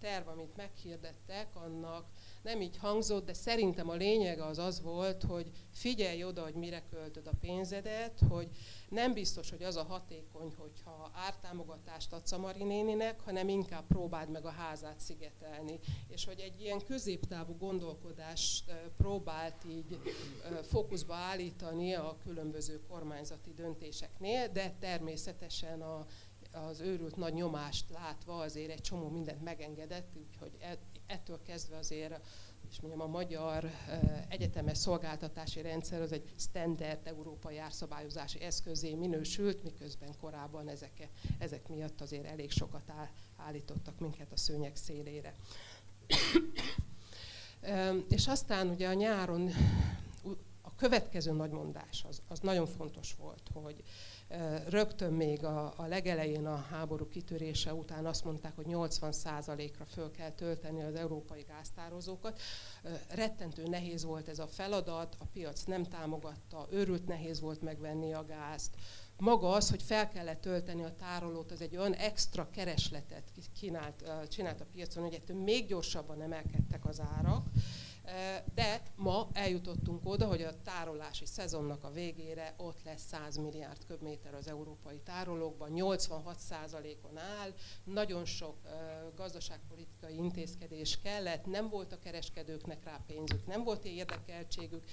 terv, amit meghirdettek, annak nem így hangzott, de szerintem a lényeg az az volt, hogy figyelj oda, hogy mire költöd a pénzedet, hogy nem biztos, hogy az a hatékony, hogyha ártámogatást adsz a Marinéninek, hanem inkább próbáld meg a házát szigetelni. És hogy egy ilyen középtávú gondolkodást próbált így fókuszba állítani a különböző kormányzati döntéseknél, de természetesen a az őrült nagy nyomást látva azért egy csomó mindent megengedett, úgyhogy e, ettől kezdve azért és mondjam, a magyar egyetemes szolgáltatási rendszer az egy standard európai árszabályozási eszközé minősült, miközben korábban ezek, ezek miatt azért elég sokat állítottak minket a szőnyeg szélére. és aztán ugye a nyáron a következő nagymondás az, az nagyon fontos volt, hogy Rögtön még a, a legelején a háború kitörése után azt mondták, hogy 80%-ra föl kell tölteni az európai gáztározókat. Rettentő nehéz volt ez a feladat, a piac nem támogatta, őrült nehéz volt megvenni a gázt. Maga az, hogy fel kellett tölteni a tárolót, az egy olyan extra keresletet kínált, csinált a piacon, hogy ettől még gyorsabban emelkedtek az árak de ma eljutottunk oda, hogy a tárolási szezonnak a végére ott lesz 100 milliárd köbméter az európai tárolókban, 86%-on áll, nagyon sok gazdaságpolitikai intézkedés kellett, nem volt a kereskedőknek rá pénzük, nem volt érdekeltségük,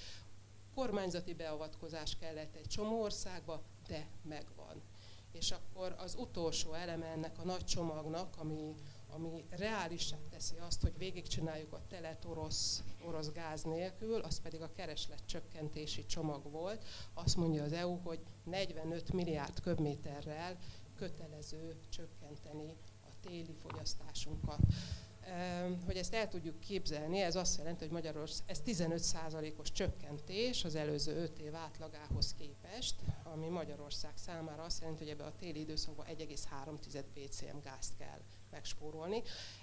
kormányzati beavatkozás kellett egy csomó országba, de megvan. És akkor az utolsó eleme ennek a nagy csomagnak, ami ami reálisá teszi azt, hogy végigcsináljuk a telet orosz, orosz gáz nélkül, az pedig a kereslet csökkentési csomag volt. Azt mondja az EU, hogy 45 milliárd köbméterrel kötelező csökkenteni a téli fogyasztásunkat. Hogy ezt el tudjuk képzelni, ez azt jelenti, hogy Magyarország, ez 15%-os csökkentés az előző 5 év átlagához képest, ami Magyarország számára azt jelenti, hogy ebbe a téli időszakban 1,3 BCM gázt kell megspórolni.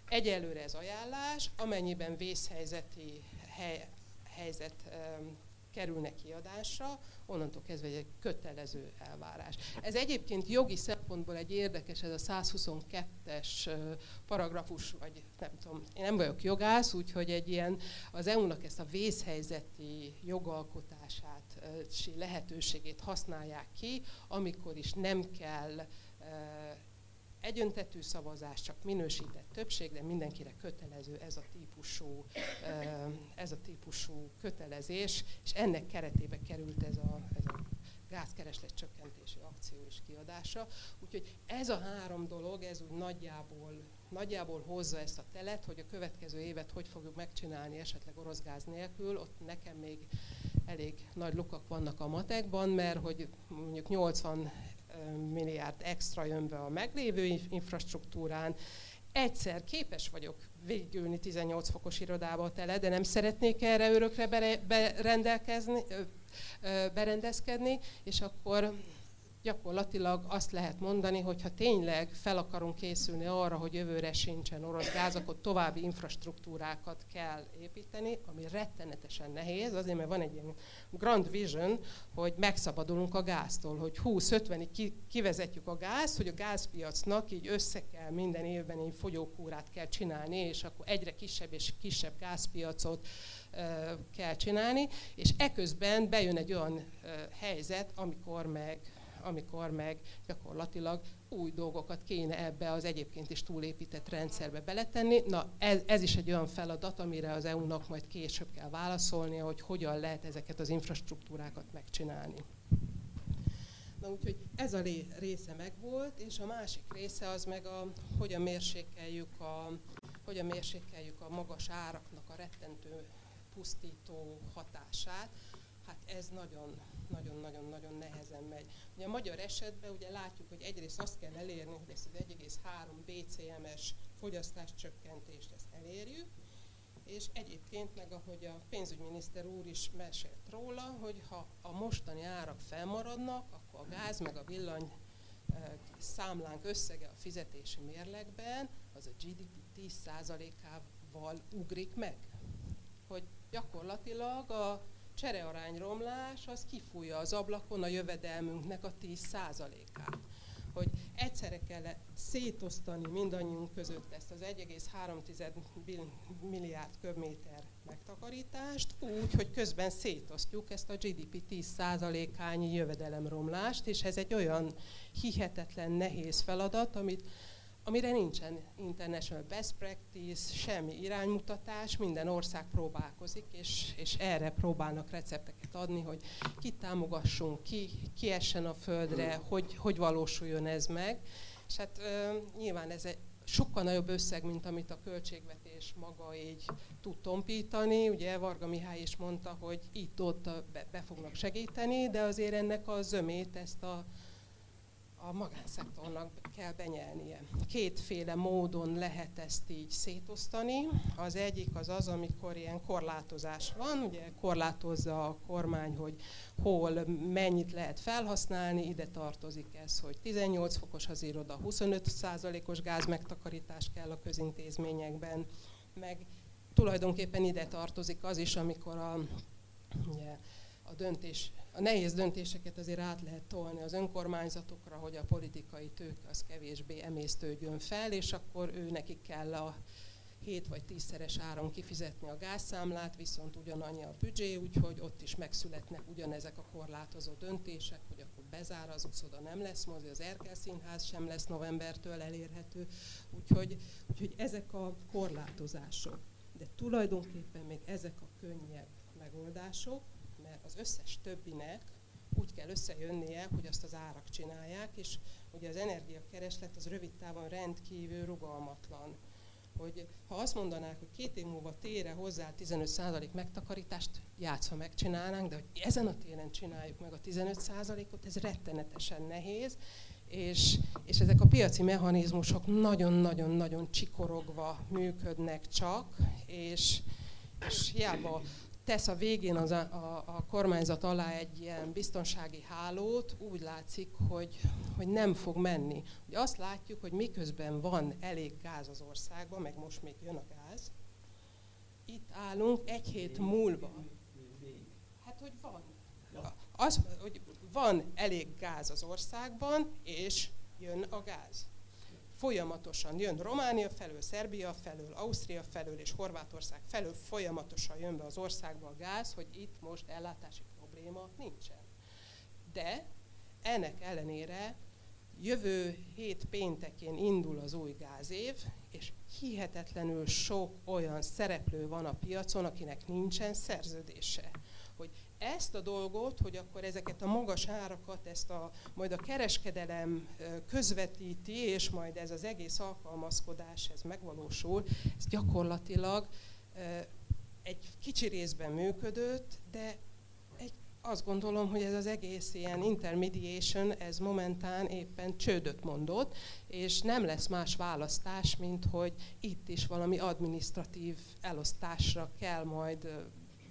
Egyelőre ez ajánlás, amennyiben vészhelyzeti hely, helyzet um, kerülnek kiadásra, onnantól kezdve egy kötelező elvárás. Ez egyébként jogi szempontból egy érdekes, ez a 122-es paragrafus, vagy nem tudom, én nem vagyok jogász, úgyhogy egy ilyen az EU-nak ezt a vészhelyzeti jogalkotását, lehetőségét használják ki, amikor is nem kell egyöntetű szavazás, csak minősített többség, de mindenkire kötelező ez a típusú, ez a típusú kötelezés, és ennek keretébe került ez a, ez a gázkereslet csökkentési akció és kiadása. Úgyhogy ez a három dolog, ez úgy nagyjából, nagyjából hozza ezt a telet, hogy a következő évet hogy fogjuk megcsinálni esetleg orosz gáz nélkül. Ott nekem még elég nagy lukak vannak a matekban, mert hogy mondjuk 80 milliárd extra jön be a meglévő infrastruktúrán. Egyszer képes vagyok végülni 18 fokos irodába tele, de nem szeretnék erre örökre berendelkezni, berendezkedni, és akkor gyakorlatilag azt lehet mondani, hogy ha tényleg fel akarunk készülni arra, hogy jövőre sincsen orosz gáz, akkor további infrastruktúrákat kell építeni, ami rettenetesen nehéz, azért mert van egy ilyen grand vision, hogy megszabadulunk a gáztól, hogy 20-50-ig kivezetjük a gáz, hogy a gázpiacnak így össze kell minden évben egy fogyókúrát kell csinálni, és akkor egyre kisebb és kisebb gázpiacot kell csinálni, és eközben bejön egy olyan helyzet, amikor meg amikor meg gyakorlatilag új dolgokat kéne ebbe az egyébként is túlépített rendszerbe beletenni. Na ez, ez is egy olyan feladat, amire az EU-nak majd később kell válaszolnia, hogy hogyan lehet ezeket az infrastruktúrákat megcsinálni. Na úgyhogy ez a része megvolt, és a másik része az meg a, hogyan mérsékeljük a, hogyan mérsékeljük a magas áraknak a rettentő pusztító hatását. Hát ez nagyon nagyon-nagyon-nagyon nehezen megy. Ugye a magyar esetben ugye látjuk, hogy egyrészt azt kell elérni, hogy ezt az 1,3 BCM-es fogyasztás csökkentést ezt elérjük, és egyébként meg, ahogy a pénzügyminiszter úr is mesélt róla, hogy ha a mostani árak felmaradnak, akkor a gáz meg a villany számlánk összege a fizetési mérlegben az a GDP 10%-ával ugrik meg. Hogy gyakorlatilag a cserearányromlás az kifújja az ablakon a jövedelmünknek a 10%-át. hogy egyszerre kell szétosztani mindannyiunk között ezt az 1,3 milliárd köbméter megtakarítást, úgy, hogy közben szétosztjuk ezt a GDP 10%-ányi jövedelemromlást, és ez egy olyan hihetetlen nehéz feladat, amit amire nincsen international best practice, semmi iránymutatás, minden ország próbálkozik, és, és erre próbálnak recepteket adni, hogy ki támogassunk, ki, ki essen a földre, hogy, hogy valósuljon ez meg. És hát ö, nyilván ez egy sokkal nagyobb összeg, mint amit a költségvetés maga így tud tompítani. Ugye Varga Mihály is mondta, hogy itt-ott be, be fognak segíteni, de azért ennek a zömét, ezt a a magánszektornak kell benyelnie. Kétféle módon lehet ezt így szétosztani. Az egyik az az, amikor ilyen korlátozás van, ugye korlátozza a kormány, hogy hol mennyit lehet felhasználni, ide tartozik ez, hogy 18 fokos az iroda, 25%-os gáz megtakarítás kell a közintézményekben, meg tulajdonképpen ide tartozik az is, amikor a, ugye, a döntés a nehéz döntéseket azért át lehet tolni az önkormányzatokra, hogy a politikai tőke az kevésbé emésztődjön fel, és akkor ő nekik kell a 7 vagy 10-szeres áron kifizetni a gázszámlát, viszont ugyanannyi a büdzsé, úgyhogy ott is megszületnek ugyanezek a korlátozó döntések, hogy akkor bezár az uszoda, nem lesz mozi, az Erkel Színház sem lesz novembertől elérhető, úgyhogy, úgyhogy ezek a korlátozások. De tulajdonképpen még ezek a könnyebb megoldások, az összes többinek úgy kell összejönnie, hogy azt az árak csinálják, és ugye az energiakereslet az rövid távon rendkívül rugalmatlan. Hogy ha azt mondanák, hogy két év múlva tére hozzá 15% megtakarítást, játszva megcsinálnánk, de hogy ezen a téren csináljuk meg a 15%-ot, ez rettenetesen nehéz, és, és ezek a piaci mechanizmusok nagyon-nagyon-nagyon csikorogva működnek csak, és, és hiába tesz a végén az a, a, a kormányzat alá egy ilyen biztonsági hálót, úgy látszik, hogy, hogy nem fog menni. Ugye azt látjuk, hogy miközben van elég gáz az országban, meg most még jön a gáz, itt állunk egy hét múlva. Hát, hogy van. Az, hogy van elég gáz az országban, és jön a gáz folyamatosan jön Románia felől, Szerbia felől, Ausztria felől és Horvátország felől folyamatosan jön be az országba a gáz, hogy itt most ellátási probléma nincsen. De ennek ellenére jövő hét péntekén indul az új gázév, és hihetetlenül sok olyan szereplő van a piacon, akinek nincsen szerződése. Ezt a dolgot, hogy akkor ezeket a magas árakat, ezt a, majd a kereskedelem közvetíti, és majd ez az egész alkalmazkodás, ez megvalósul, ez gyakorlatilag egy kicsi részben működött, de egy, azt gondolom, hogy ez az egész ilyen intermediation, ez momentán éppen csődöt mondott, és nem lesz más választás, mint hogy itt is valami administratív elosztásra kell majd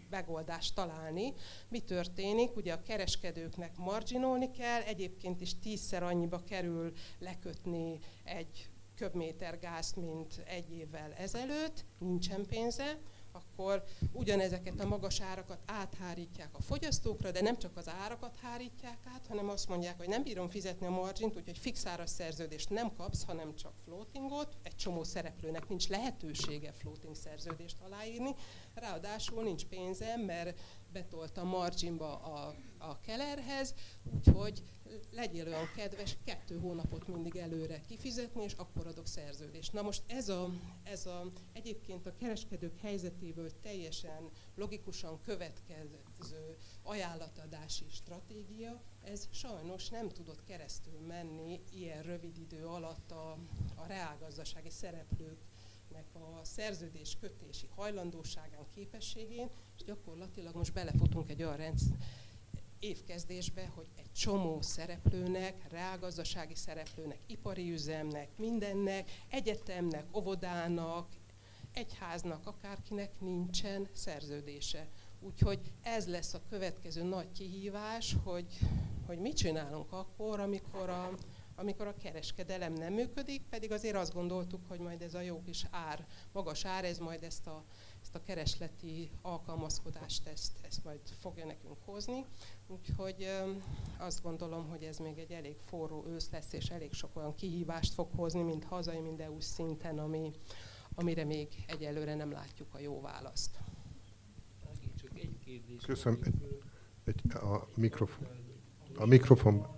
megoldást találni. Mi történik? Ugye a kereskedőknek marginolni kell, egyébként is tízszer annyiba kerül lekötni egy köbméter gázt, mint egy évvel ezelőtt, nincsen pénze, akkor ugyanezeket a magas árakat áthárítják a fogyasztókra, de nem csak az árakat hárítják át, hanem azt mondják, hogy nem bírom fizetni a margint, úgyhogy fix áras szerződést nem kapsz, hanem csak floatingot. Egy csomó szereplőnek nincs lehetősége floating szerződést aláírni, ráadásul nincs pénzem, mert betolta marginba a, a kellerhez, úgyhogy legyél olyan kedves, kettő hónapot mindig előre kifizetni, és akkor adok szerződést. Na most ez a, ez a egyébként a kereskedők helyzetéből teljesen logikusan következő ajánlatadási stratégia, ez sajnos nem tudott keresztül menni ilyen rövid idő alatt a, a reálgazdasági szereplők a szerződés kötési hajlandóságán, képességén, és gyakorlatilag most belefutunk egy olyan rendszer, évkezdésbe, hogy egy csomó szereplőnek, reálgazdasági szereplőnek, ipari üzemnek, mindennek, egyetemnek, óvodának, egyháznak, akárkinek nincsen szerződése. Úgyhogy ez lesz a következő nagy kihívás, hogy, hogy mit csinálunk akkor, amikor a, amikor a kereskedelem nem működik, pedig azért azt gondoltuk, hogy majd ez a jó kis ár, magas ár, ez majd ezt a, ezt a keresleti alkalmazkodást, ezt, ezt majd fogja nekünk hozni. Úgyhogy azt gondolom, hogy ez még egy elég forró ősz lesz, és elég sok olyan kihívást fog hozni, mint hazai, mind EU szinten, ami, amire még egyelőre nem látjuk a jó választ. Csak egy kérdés. Köszönöm. Egy, a mikrofon. A mikrofon.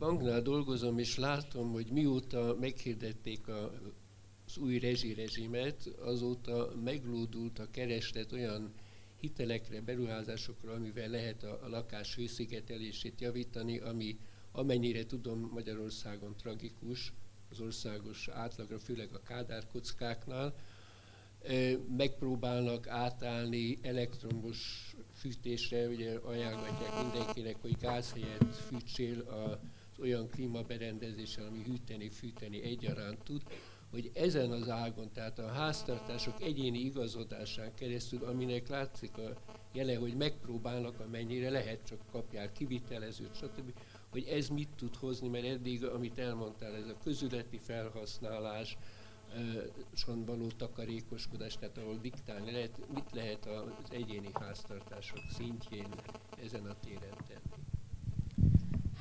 Banknál dolgozom, és látom, hogy mióta meghirdették a, az új rezsirezsimet, azóta meglódult a kereslet olyan hitelekre, beruházásokra, amivel lehet a, a lakás hőszigetelését javítani, ami amennyire tudom Magyarországon tragikus, az országos átlagra, főleg a kádárkockáknál, megpróbálnak átállni elektromos fűtésre, ugye ajánlgatják mindenkinek, hogy gáz helyett fűtsél az olyan klímaberendezéssel, ami hűteni, fűteni egyaránt tud, hogy ezen az ágon, tehát a háztartások egyéni igazodásán keresztül, aminek látszik a jele, hogy megpróbálnak, amennyire lehet, csak kapják kivitelezőt, stb., hogy ez mit tud hozni, mert eddig, amit elmondtál, ez a közületi felhasználás, son való takarékoskodás, tehát ahol diktálni lehet, mit lehet az egyéni háztartások szintjén ezen a téren tenni.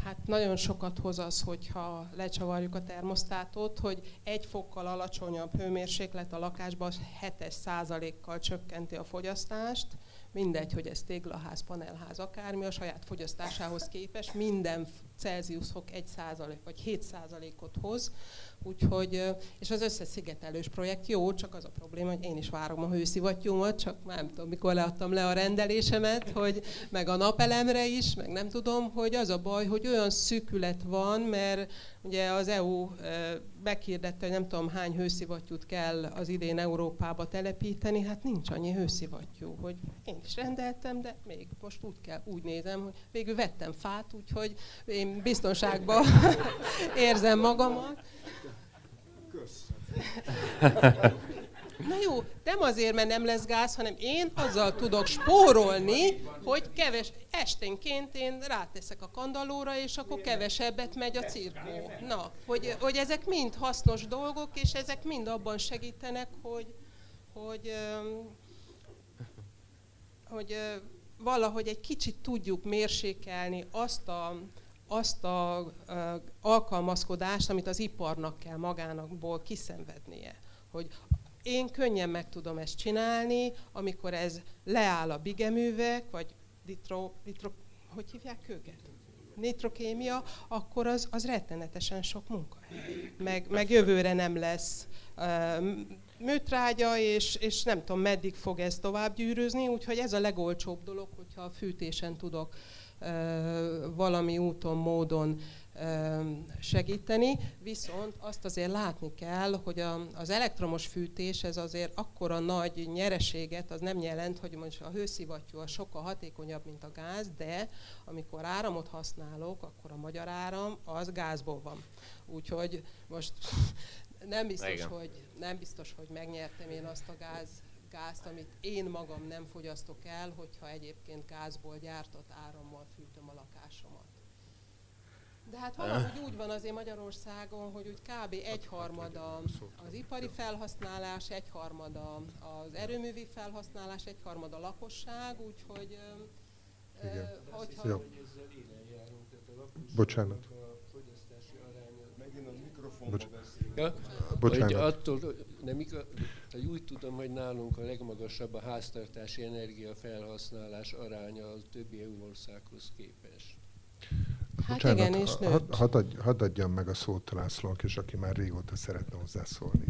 Hát nagyon sokat hoz az, hogyha lecsavarjuk a termosztátot, hogy egy fokkal alacsonyabb hőmérséklet a lakásban 7 százalékkal csökkenti a fogyasztást, mindegy, hogy ez téglaház, panelház, akármi, a saját fogyasztásához képest minden Celsius fok 1 százalék vagy 7 százalékot hoz, úgyhogy, és az összeszigetelős projekt. Jó, csak az a probléma, hogy én is várom a hőszivattyúmat, csak már nem tudom, mikor leadtam le a rendelésemet, hogy meg a napelemre is, meg nem tudom, hogy az a baj, hogy olyan szűkület van, mert ugye az EU meghirdette, hogy nem tudom hány hőszivattyút kell az idén Európába telepíteni, hát nincs annyi hőszivattyú, hogy én is rendeltem, de még most úgy kell, úgy nézem, hogy végül vettem fát, úgyhogy én biztonságban érzem magamat. Na jó, nem azért, mert nem lesz gáz, hanem én azzal tudok spórolni, hogy keves, esténként én ráteszek a kandalóra, és akkor kevesebbet megy a cirkó. Na, hogy, hogy ezek mind hasznos dolgok, és ezek mind abban segítenek, hogy, hogy, hogy valahogy egy kicsit tudjuk mérsékelni azt a, azt a, a alkalmazkodást, amit az iparnak kell magánakból kiszenvednie. Hogy én könnyen meg tudom ezt csinálni, amikor ez leáll a bigeművek, vagy litro, litro hogy hívják őket? Nitrokémia, akkor az, az rettenetesen sok munkahely. Meg, meg jövőre nem lesz műtrágya, és, és nem tudom, meddig fog ez tovább gyűrűzni, úgyhogy ez a legolcsóbb dolog, hogyha a fűtésen tudok valami úton, módon segíteni, viszont azt azért látni kell, hogy a, az elektromos fűtés ez azért akkora nagy nyereséget, az nem jelent, hogy most a hőszivattyú a sokkal hatékonyabb, mint a gáz, de amikor áramot használok, akkor a magyar áram az gázból van. Úgyhogy most nem biztos, hogy, nem biztos, hogy megnyertem én azt a gáz, gázt, amit én magam nem fogyasztok el, hogyha egyébként gázból gyártott árammal fűtöm a lakásomat. De hát valahogy úgy van azért Magyarországon, hogy úgy kb. egyharmada az ipari felhasználás, egyharmada az erőművi felhasználás, egyharmada a lakosság, úgyhogy Igen. hogyha... Jó. Bocsánat. Megint a mikrofonba Bocs- Ja, Bocsánat. Hogy attól, nem igaz, hogy úgy tudom, hogy nálunk a legmagasabb a háztartási energia felhasználás aránya a többi EU országhoz képest. Hát Bocsánat, igen, és ha- nőtt. hadd hadd adjam meg a szót Lászlónak, és aki már régóta szeretne hozzászólni.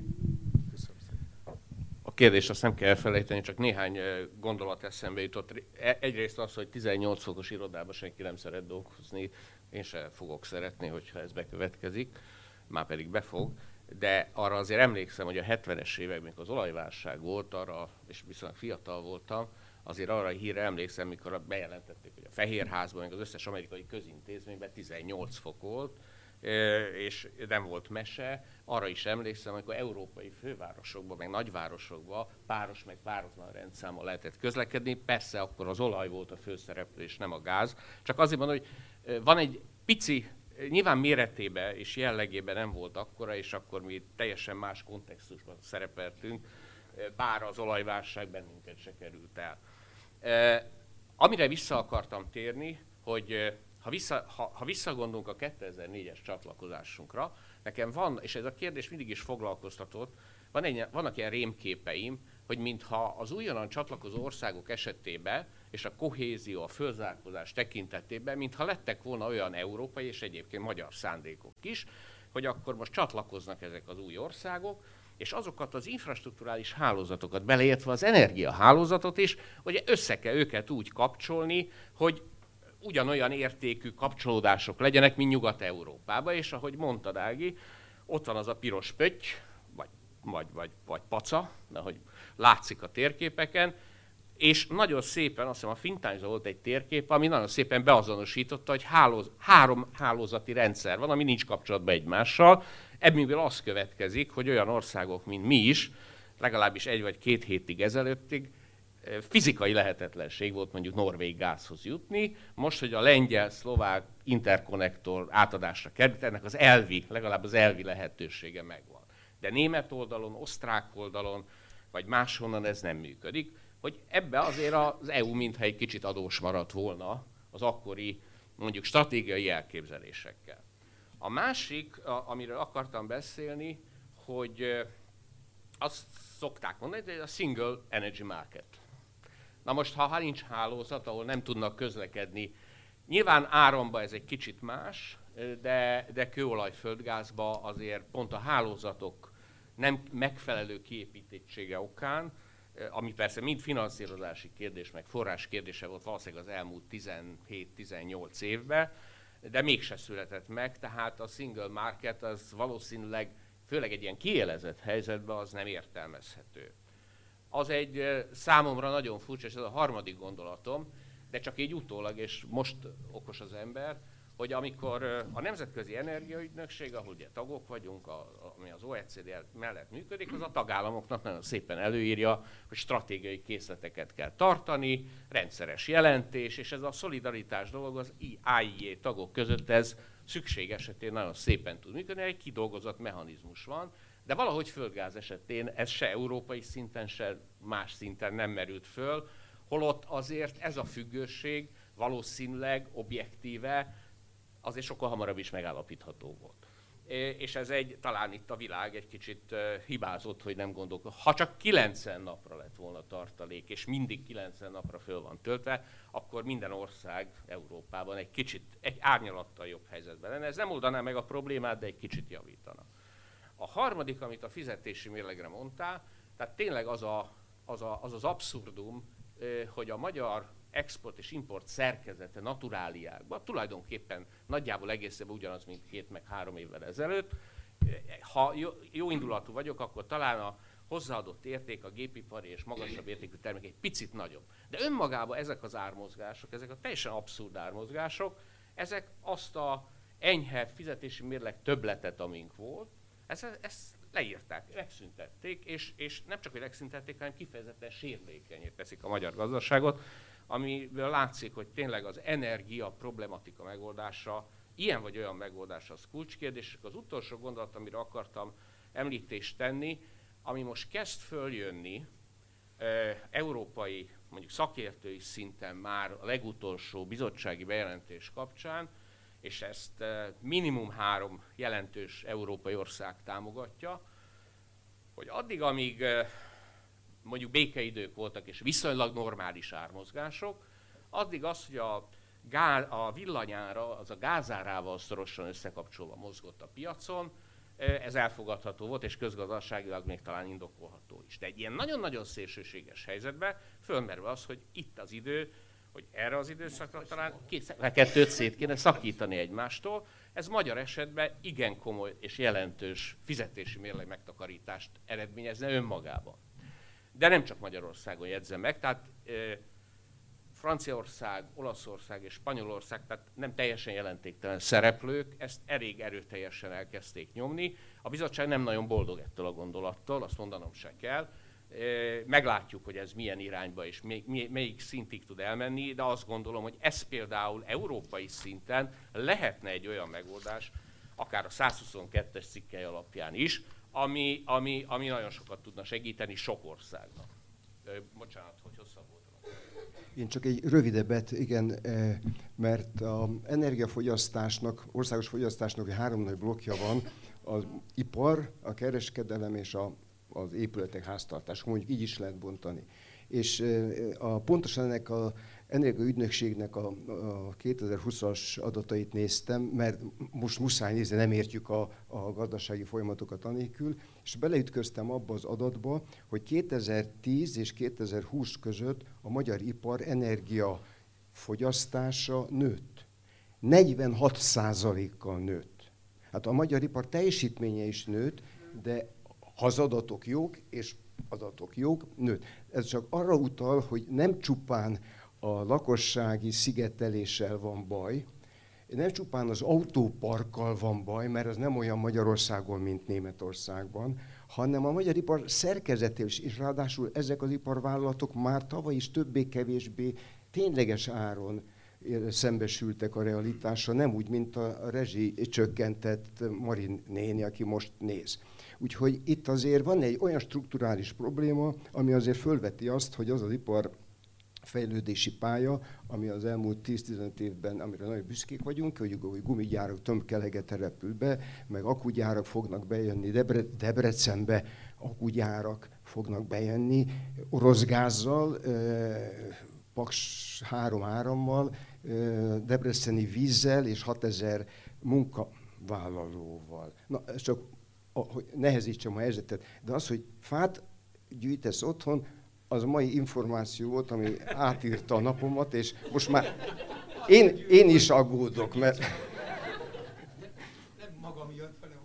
Köszönöm szépen. A kérdést azt nem kell elfelejteni, csak néhány gondolat eszembe jutott. E- Egyrészt az, hogy 18 fokos irodában senki nem szeret dolgozni, én se fogok szeretni, hogyha ez bekövetkezik, már pedig befog. De arra azért emlékszem, hogy a 70-es években, amikor az olajválság volt, arra, és viszonylag fiatal voltam, azért arra a hírre emlékszem, mikor bejelentették, hogy a Fehérházban, meg az összes amerikai közintézményben 18 fok volt, és nem volt mese. Arra is emlékszem, amikor európai fővárosokban, meg nagyvárosokban páros meg pároslan rendszámmal lehetett közlekedni. Persze akkor az olaj volt a főszereplő, és nem a gáz. Csak azért mondom, hogy van egy pici nyilván méretébe és jellegében nem volt akkora, és akkor mi teljesen más kontextusban szerepeltünk, bár az olajválság bennünket se került el. Amire vissza akartam térni, hogy ha, vissza, ha, ha visszagondolunk a 2004-es csatlakozásunkra, nekem van, és ez a kérdés mindig is foglalkoztatott, van egy, vannak ilyen rémképeim, hogy mintha az újonnan csatlakozó országok esetében és a kohézió, a fölzárkózás tekintetében, mintha lettek volna olyan európai és egyébként magyar szándékok is, hogy akkor most csatlakoznak ezek az új országok, és azokat az infrastruktúrális hálózatokat, beleértve az energiahálózatot is, hogy össze kell őket úgy kapcsolni, hogy ugyanolyan értékű kapcsolódások legyenek, mint Nyugat-Európában, és ahogy mondta Dági, ott van az a piros pötty, vagy, vagy, vagy, vagy paca, hogy látszik a térképeken, és nagyon szépen, azt hiszem a Fintányza volt egy térkép, ami nagyon szépen beazonosította, hogy hálóz, három hálózati rendszer van, ami nincs kapcsolatban egymással. Ebből az következik, hogy olyan országok, mint mi is, legalábbis egy vagy két hétig ezelőttig fizikai lehetetlenség volt mondjuk norvég gázhoz jutni. Most, hogy a lengyel-szlovák interkonnektor átadásra került, ennek az elvi, legalább az elvi lehetősége megvan. De német oldalon, osztrák oldalon, vagy máshonnan ez nem működik. Hogy ebbe azért az EU mintha egy kicsit adós maradt volna az akkori mondjuk stratégiai elképzelésekkel. A másik, amiről akartam beszélni, hogy azt szokták mondani, hogy a single energy market. Na most, ha nincs hálózat, ahol nem tudnak közlekedni, nyilván áramban ez egy kicsit más, de, de kőolaj, földgázba azért pont a hálózatok nem megfelelő kiépítettsége okán, ami persze mind finanszírozási kérdés, meg forrás kérdése volt valószínűleg az elmúlt 17-18 évben, de mégse született meg, tehát a single market az valószínűleg, főleg egy ilyen kielezett helyzetben az nem értelmezhető. Az egy számomra nagyon furcsa, és ez a harmadik gondolatom, de csak így utólag, és most okos az ember, hogy amikor a Nemzetközi Energiaügynökség, ahol ugye tagok vagyunk, a, ami az OECD mellett működik, az a tagállamoknak nagyon szépen előírja, hogy stratégiai készleteket kell tartani, rendszeres jelentés, és ez a szolidaritás dolog az IAIE tagok között ez szükség esetén nagyon szépen tud működni, egy kidolgozott mechanizmus van, de valahogy földgáz esetén ez se európai szinten, se más szinten nem merült föl, holott azért ez a függőség valószínűleg objektíve azért sokkal hamarabb is megállapítható volt. És ez egy, talán itt a világ egy kicsit hibázott, hogy nem gondolok. Ha csak 90 napra lett volna tartalék, és mindig 90 napra föl van töltve, akkor minden ország Európában egy kicsit, egy árnyalattal jobb helyzetben lenne. Ez nem oldaná meg a problémát, de egy kicsit javítana. A harmadik, amit a fizetési mérlegre mondtál, tehát tényleg az a, az, a, az, az abszurdum, hogy a magyar export és import szerkezete naturáliákban tulajdonképpen nagyjából egészében ugyanaz, mint két meg három évvel ezelőtt. Ha jó, jó indulatú vagyok, akkor talán a hozzáadott érték, a gépipari és magasabb értékű termék egy picit nagyobb. De önmagában ezek az ármozgások, ezek a teljesen abszurd ármozgások, ezek azt a enyhe fizetési mérleg többletet, amink volt, ezt, ezt leírták, megszüntették, és, és nem csak, hogy megszüntették, hanem kifejezetten sérülékenyét teszik a magyar gazdaságot, amiből látszik, hogy tényleg az energia problematika megoldása, ilyen vagy olyan megoldás az kulcskérdés. Az utolsó gondolat, amire akartam említést tenni, ami most kezd följönni, európai, mondjuk szakértői szinten már a legutolsó bizottsági bejelentés kapcsán, és ezt minimum három jelentős európai ország támogatja, hogy addig, amíg mondjuk békeidők voltak és viszonylag normális ármozgások, addig az, hogy a, gáz, a villanyára, az a gázárával szorosan összekapcsolva mozgott a piacon, ez elfogadható volt, és közgazdaságilag még talán indokolható is. De egy ilyen nagyon-nagyon szélsőséges helyzetben fölmerül az, hogy itt az idő, hogy erre az időszakra talán a kettőt szét kéne szakítani egymástól. Ez magyar esetben igen komoly és jelentős fizetési mérleg megtakarítást eredményezne önmagában. De nem csak Magyarországon jegyzem meg, tehát Franciaország, Olaszország és Spanyolország, tehát nem teljesen jelentéktelen szereplők, ezt elég erőteljesen elkezdték nyomni. A bizottság nem nagyon boldog ettől a gondolattól, azt mondanom se kell, Meglátjuk, hogy ez milyen irányba és melyik szintig tud elmenni, de azt gondolom, hogy ez például európai szinten lehetne egy olyan megoldás, akár a 122-es cikkely alapján is, ami, ami, ami nagyon sokat tudna segíteni sok országnak. Bocsánat, hogy hosszabb volt. Én csak egy rövidebbet, igen, mert a energiafogyasztásnak, országos fogyasztásnak három nagy blokja van, az ipar, a kereskedelem és a, az épületek háztartás, mondjuk így is lehet bontani. És a, pontosan ennek a ügynökségnek a, a 2020-as adatait néztem, mert most muszáj nézni, nem értjük a, a gazdasági folyamatokat anélkül, és beleütköztem abba az adatba, hogy 2010 és 2020 között a magyar ipar energia fogyasztása nőtt. 46% kal nőtt. Hát a magyar ipar teljesítménye is nőtt, de ha az adatok jók, és adatok jók, nőtt. Ez csak arra utal, hogy nem csupán a lakossági szigeteléssel van baj, nem csupán az autóparkkal van baj, mert az nem olyan Magyarországon, mint Németországban, hanem a magyar ipar szerkezetével is, és ráadásul ezek az iparvállalatok már tavaly is többé-kevésbé tényleges áron szembesültek a realitással, nem úgy, mint a rezsi csökkentett Marin néni, aki most néz. Úgyhogy itt azért van egy olyan strukturális probléma, ami azért fölveti azt, hogy az az ipar fejlődési pálya, ami az elmúlt 10-15 évben, amire nagyon büszkék vagyunk, hogy gumigyárak tömkelege települ be, meg akugyárak fognak bejönni Debre, Debrecenbe, akugyárak fognak bejönni orosz gázzal, Paks 3 árammal, debreceni vízzel és 6000 munkavállalóval. Na, ez csak hogy nehezítsem a helyzetet, de az, hogy fát gyűjtesz otthon, az mai információ volt, ami átírta a napomat, és most már én, én is aggódok, mert... Nem magam jött, hanem...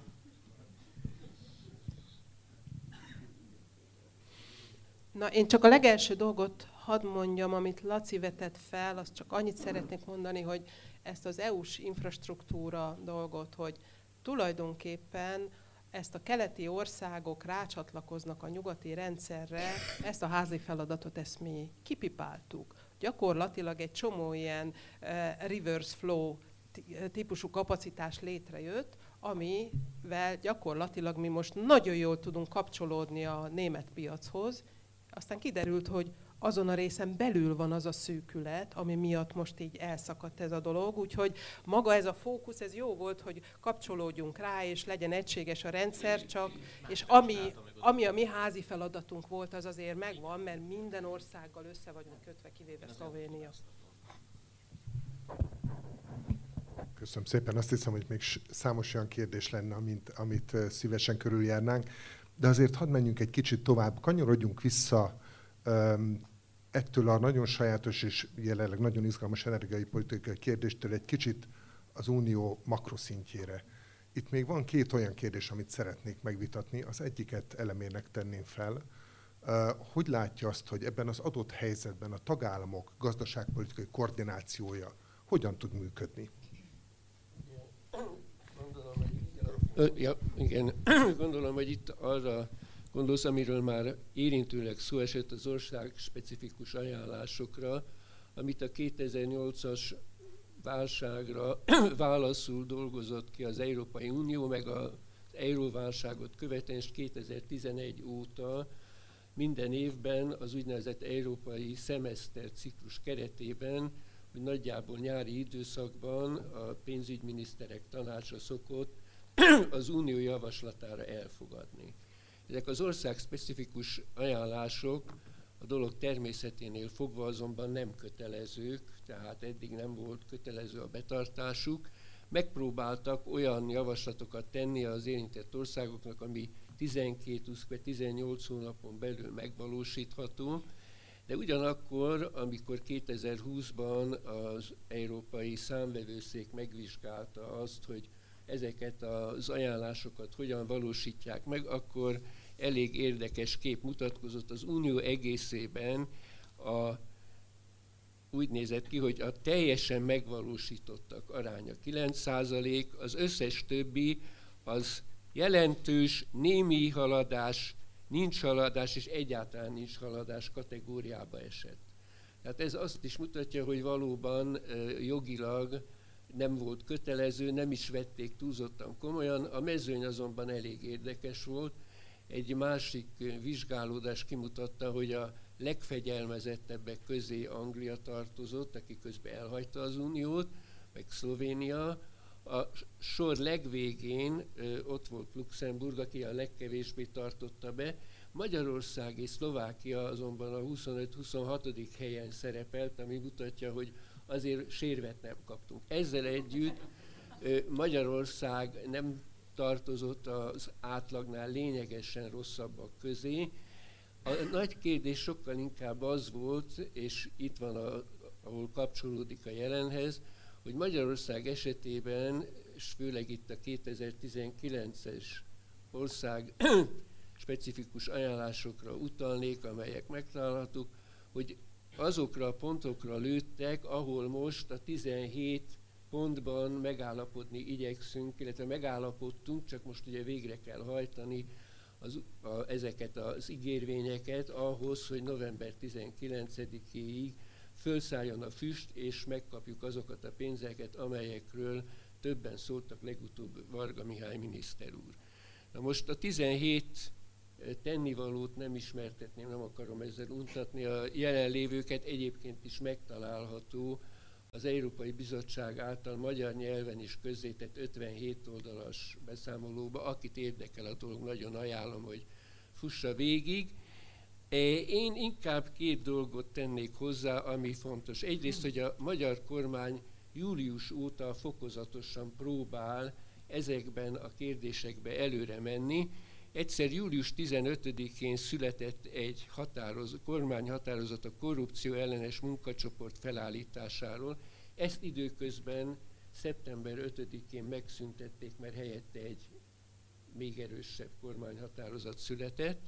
Na, én csak a legelső dolgot hadd mondjam, amit Laci vetett fel, azt csak annyit szeretnék mondani, hogy ezt az EU-s infrastruktúra dolgot, hogy tulajdonképpen ezt a keleti országok rácsatlakoznak a nyugati rendszerre, ezt a házi feladatot ezt mi kipipáltuk. Gyakorlatilag egy csomó ilyen uh, reverse flow típusú kapacitás létrejött, amivel gyakorlatilag mi most nagyon jól tudunk kapcsolódni a német piachoz. Aztán kiderült, hogy azon a részen belül van az a szűkület, ami miatt most így elszakadt ez a dolog. Úgyhogy maga ez a fókusz, ez jó volt, hogy kapcsolódjunk rá, és legyen egységes a rendszer, csak, és ami, ami a mi házi feladatunk volt, az azért megvan, mert minden országgal össze vagyunk kötve, kivéve Szlovénia. Köszönöm szépen. Azt hiszem, hogy még számos olyan kérdés lenne, amit, amit szívesen körüljárnánk. De azért hadd menjünk egy kicsit tovább, kanyarodjunk vissza ettől a nagyon sajátos és jelenleg nagyon izgalmas energiai politikai kérdéstől egy kicsit az unió makroszintjére. Itt még van két olyan kérdés, amit szeretnék megvitatni. Az egyiket elemérnek tenném fel. Hogy látja azt, hogy ebben az adott helyzetben a tagállamok gazdaságpolitikai koordinációja hogyan tud működni? Ja, igen. Gondolom, hogy itt arra gondolsz, amiről már érintőleg szó esett az ország specifikus ajánlásokra, amit a 2008-as válságra válaszul dolgozott ki az Európai Unió, meg az euróválságot követően 2011 óta minden évben az úgynevezett európai szemeszter ciklus keretében, hogy nagyjából nyári időszakban a pénzügyminiszterek tanácsa szokott az unió javaslatára elfogadni. Ezek az ország specifikus ajánlások a dolog természeténél fogva azonban nem kötelezők, tehát eddig nem volt kötelező a betartásuk. Megpróbáltak olyan javaslatokat tenni az érintett országoknak, ami 12-18 hónapon belül megvalósítható, de ugyanakkor, amikor 2020-ban az Európai Számvevőszék megvizsgálta azt, hogy ezeket az ajánlásokat hogyan valósítják meg, akkor elég érdekes kép mutatkozott az Unió egészében a úgy nézett ki, hogy a teljesen megvalósítottak aránya 9%, az összes többi az jelentős némi haladás nincs haladás, és egyáltalán nincs haladás kategóriába esett. Tehát ez azt is mutatja, hogy valóban jogilag nem volt kötelező, nem is vették túlzottan komolyan. A mezőny azonban elég érdekes volt. Egy másik vizsgálódás kimutatta, hogy a legfegyelmezettebbek közé Anglia tartozott, aki közben elhagyta az Uniót, meg Szlovénia. A sor legvégén ott volt Luxemburg, aki a legkevésbé tartotta be. Magyarország és Szlovákia azonban a 25-26. helyen szerepelt, ami mutatja, hogy azért sérvet nem kaptunk. Ezzel együtt Magyarország nem tartozott az átlagnál lényegesen rosszabbak közé. A nagy kérdés sokkal inkább az volt, és itt van, a, ahol kapcsolódik a jelenhez, hogy Magyarország esetében, és főleg itt a 2019-es ország specifikus ajánlásokra utalnék, amelyek megtalálhatók, hogy azokra a pontokra lőttek, ahol most a 17 pontban megállapodni igyekszünk, illetve megállapodtunk, csak most ugye végre kell hajtani az, a, ezeket az ígérvényeket ahhoz, hogy november 19-éig fölszálljon a füst, és megkapjuk azokat a pénzeket, amelyekről többen szóltak legutóbb Varga Mihály miniszter úr. Na most a 17 tennivalót nem ismertetném, nem akarom ezzel untatni. A jelenlévőket egyébként is megtalálható az Európai Bizottság által magyar nyelven is közzétett 57 oldalas beszámolóba. Akit érdekel a dolog, nagyon ajánlom, hogy fussa végig. E, én inkább két dolgot tennék hozzá, ami fontos. Egyrészt, hogy a magyar kormány július óta fokozatosan próbál ezekben a kérdésekbe előre menni, Egyszer július 15-én született egy határoz, kormányhatározat a korrupció ellenes munkacsoport felállításáról. Ezt időközben szeptember 5-én megszüntették, mert helyette egy még erősebb kormányhatározat született.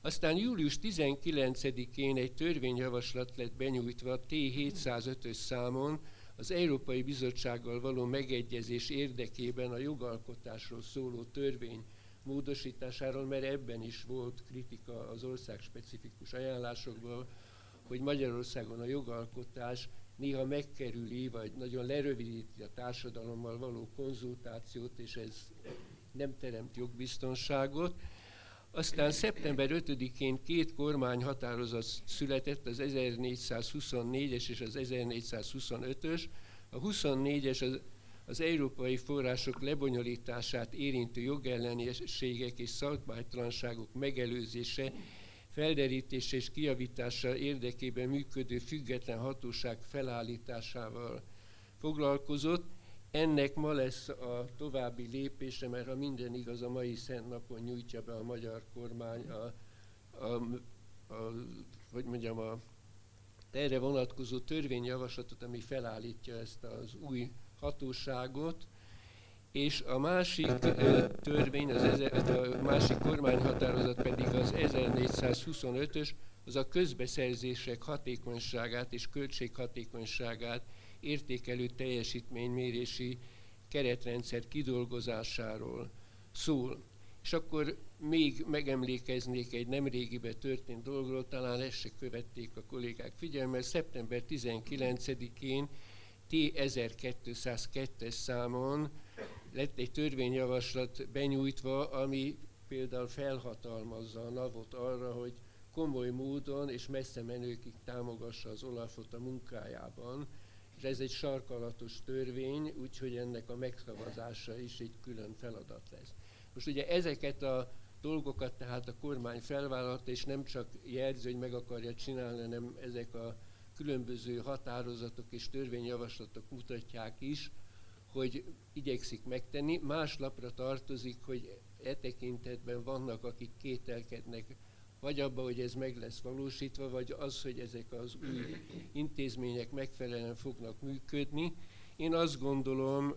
Aztán július 19-én egy törvényjavaslat lett benyújtva T705-ös számon az Európai Bizottsággal való megegyezés érdekében a jogalkotásról szóló törvény módosításáról, mert ebben is volt kritika az ország specifikus ajánlásokból, hogy Magyarországon a jogalkotás néha megkerüli, vagy nagyon lerövidíti a társadalommal való konzultációt, és ez nem teremt jogbiztonságot. Aztán szeptember 5-én két kormányhatározat született, az 1424-es és az 1425-ös. A 24-es az az európai források lebonyolítását érintő jogellenességek és szabálytalanságok megelőzése, felderítése és kiavítása érdekében működő független hatóság felállításával foglalkozott. Ennek ma lesz a további lépése, mert ha minden igaz, a mai szent napon nyújtja be a magyar kormány a, a, a hogy mondjam, a erre vonatkozó törvényjavaslatot, ami felállítja ezt az új hatóságot, és a másik törvény, az ezer, a másik kormányhatározat pedig az 1425-ös, az a közbeszerzések hatékonyságát és költséghatékonyságát értékelő teljesítménymérési keretrendszer kidolgozásáról szól. És akkor még megemlékeznék egy nemrégibe történt dolgról, talán ezt se követték a kollégák figyelme, szeptember 19-én T1202-es számon lett egy törvényjavaslat benyújtva, ami például felhatalmazza a NAV-ot arra, hogy komoly módon és messze menőkig támogassa az Olafot a munkájában. És ez egy sarkalatos törvény, úgyhogy ennek a megszavazása is egy külön feladat lesz. Most ugye ezeket a dolgokat tehát a kormány felvállalta, és nem csak jelző, hogy meg akarja csinálni, hanem ezek a különböző határozatok és törvényjavaslatok mutatják is, hogy igyekszik megtenni. Más lapra tartozik, hogy e tekintetben vannak, akik kételkednek, vagy abba, hogy ez meg lesz valósítva, vagy az, hogy ezek az új intézmények megfelelően fognak működni. Én azt gondolom,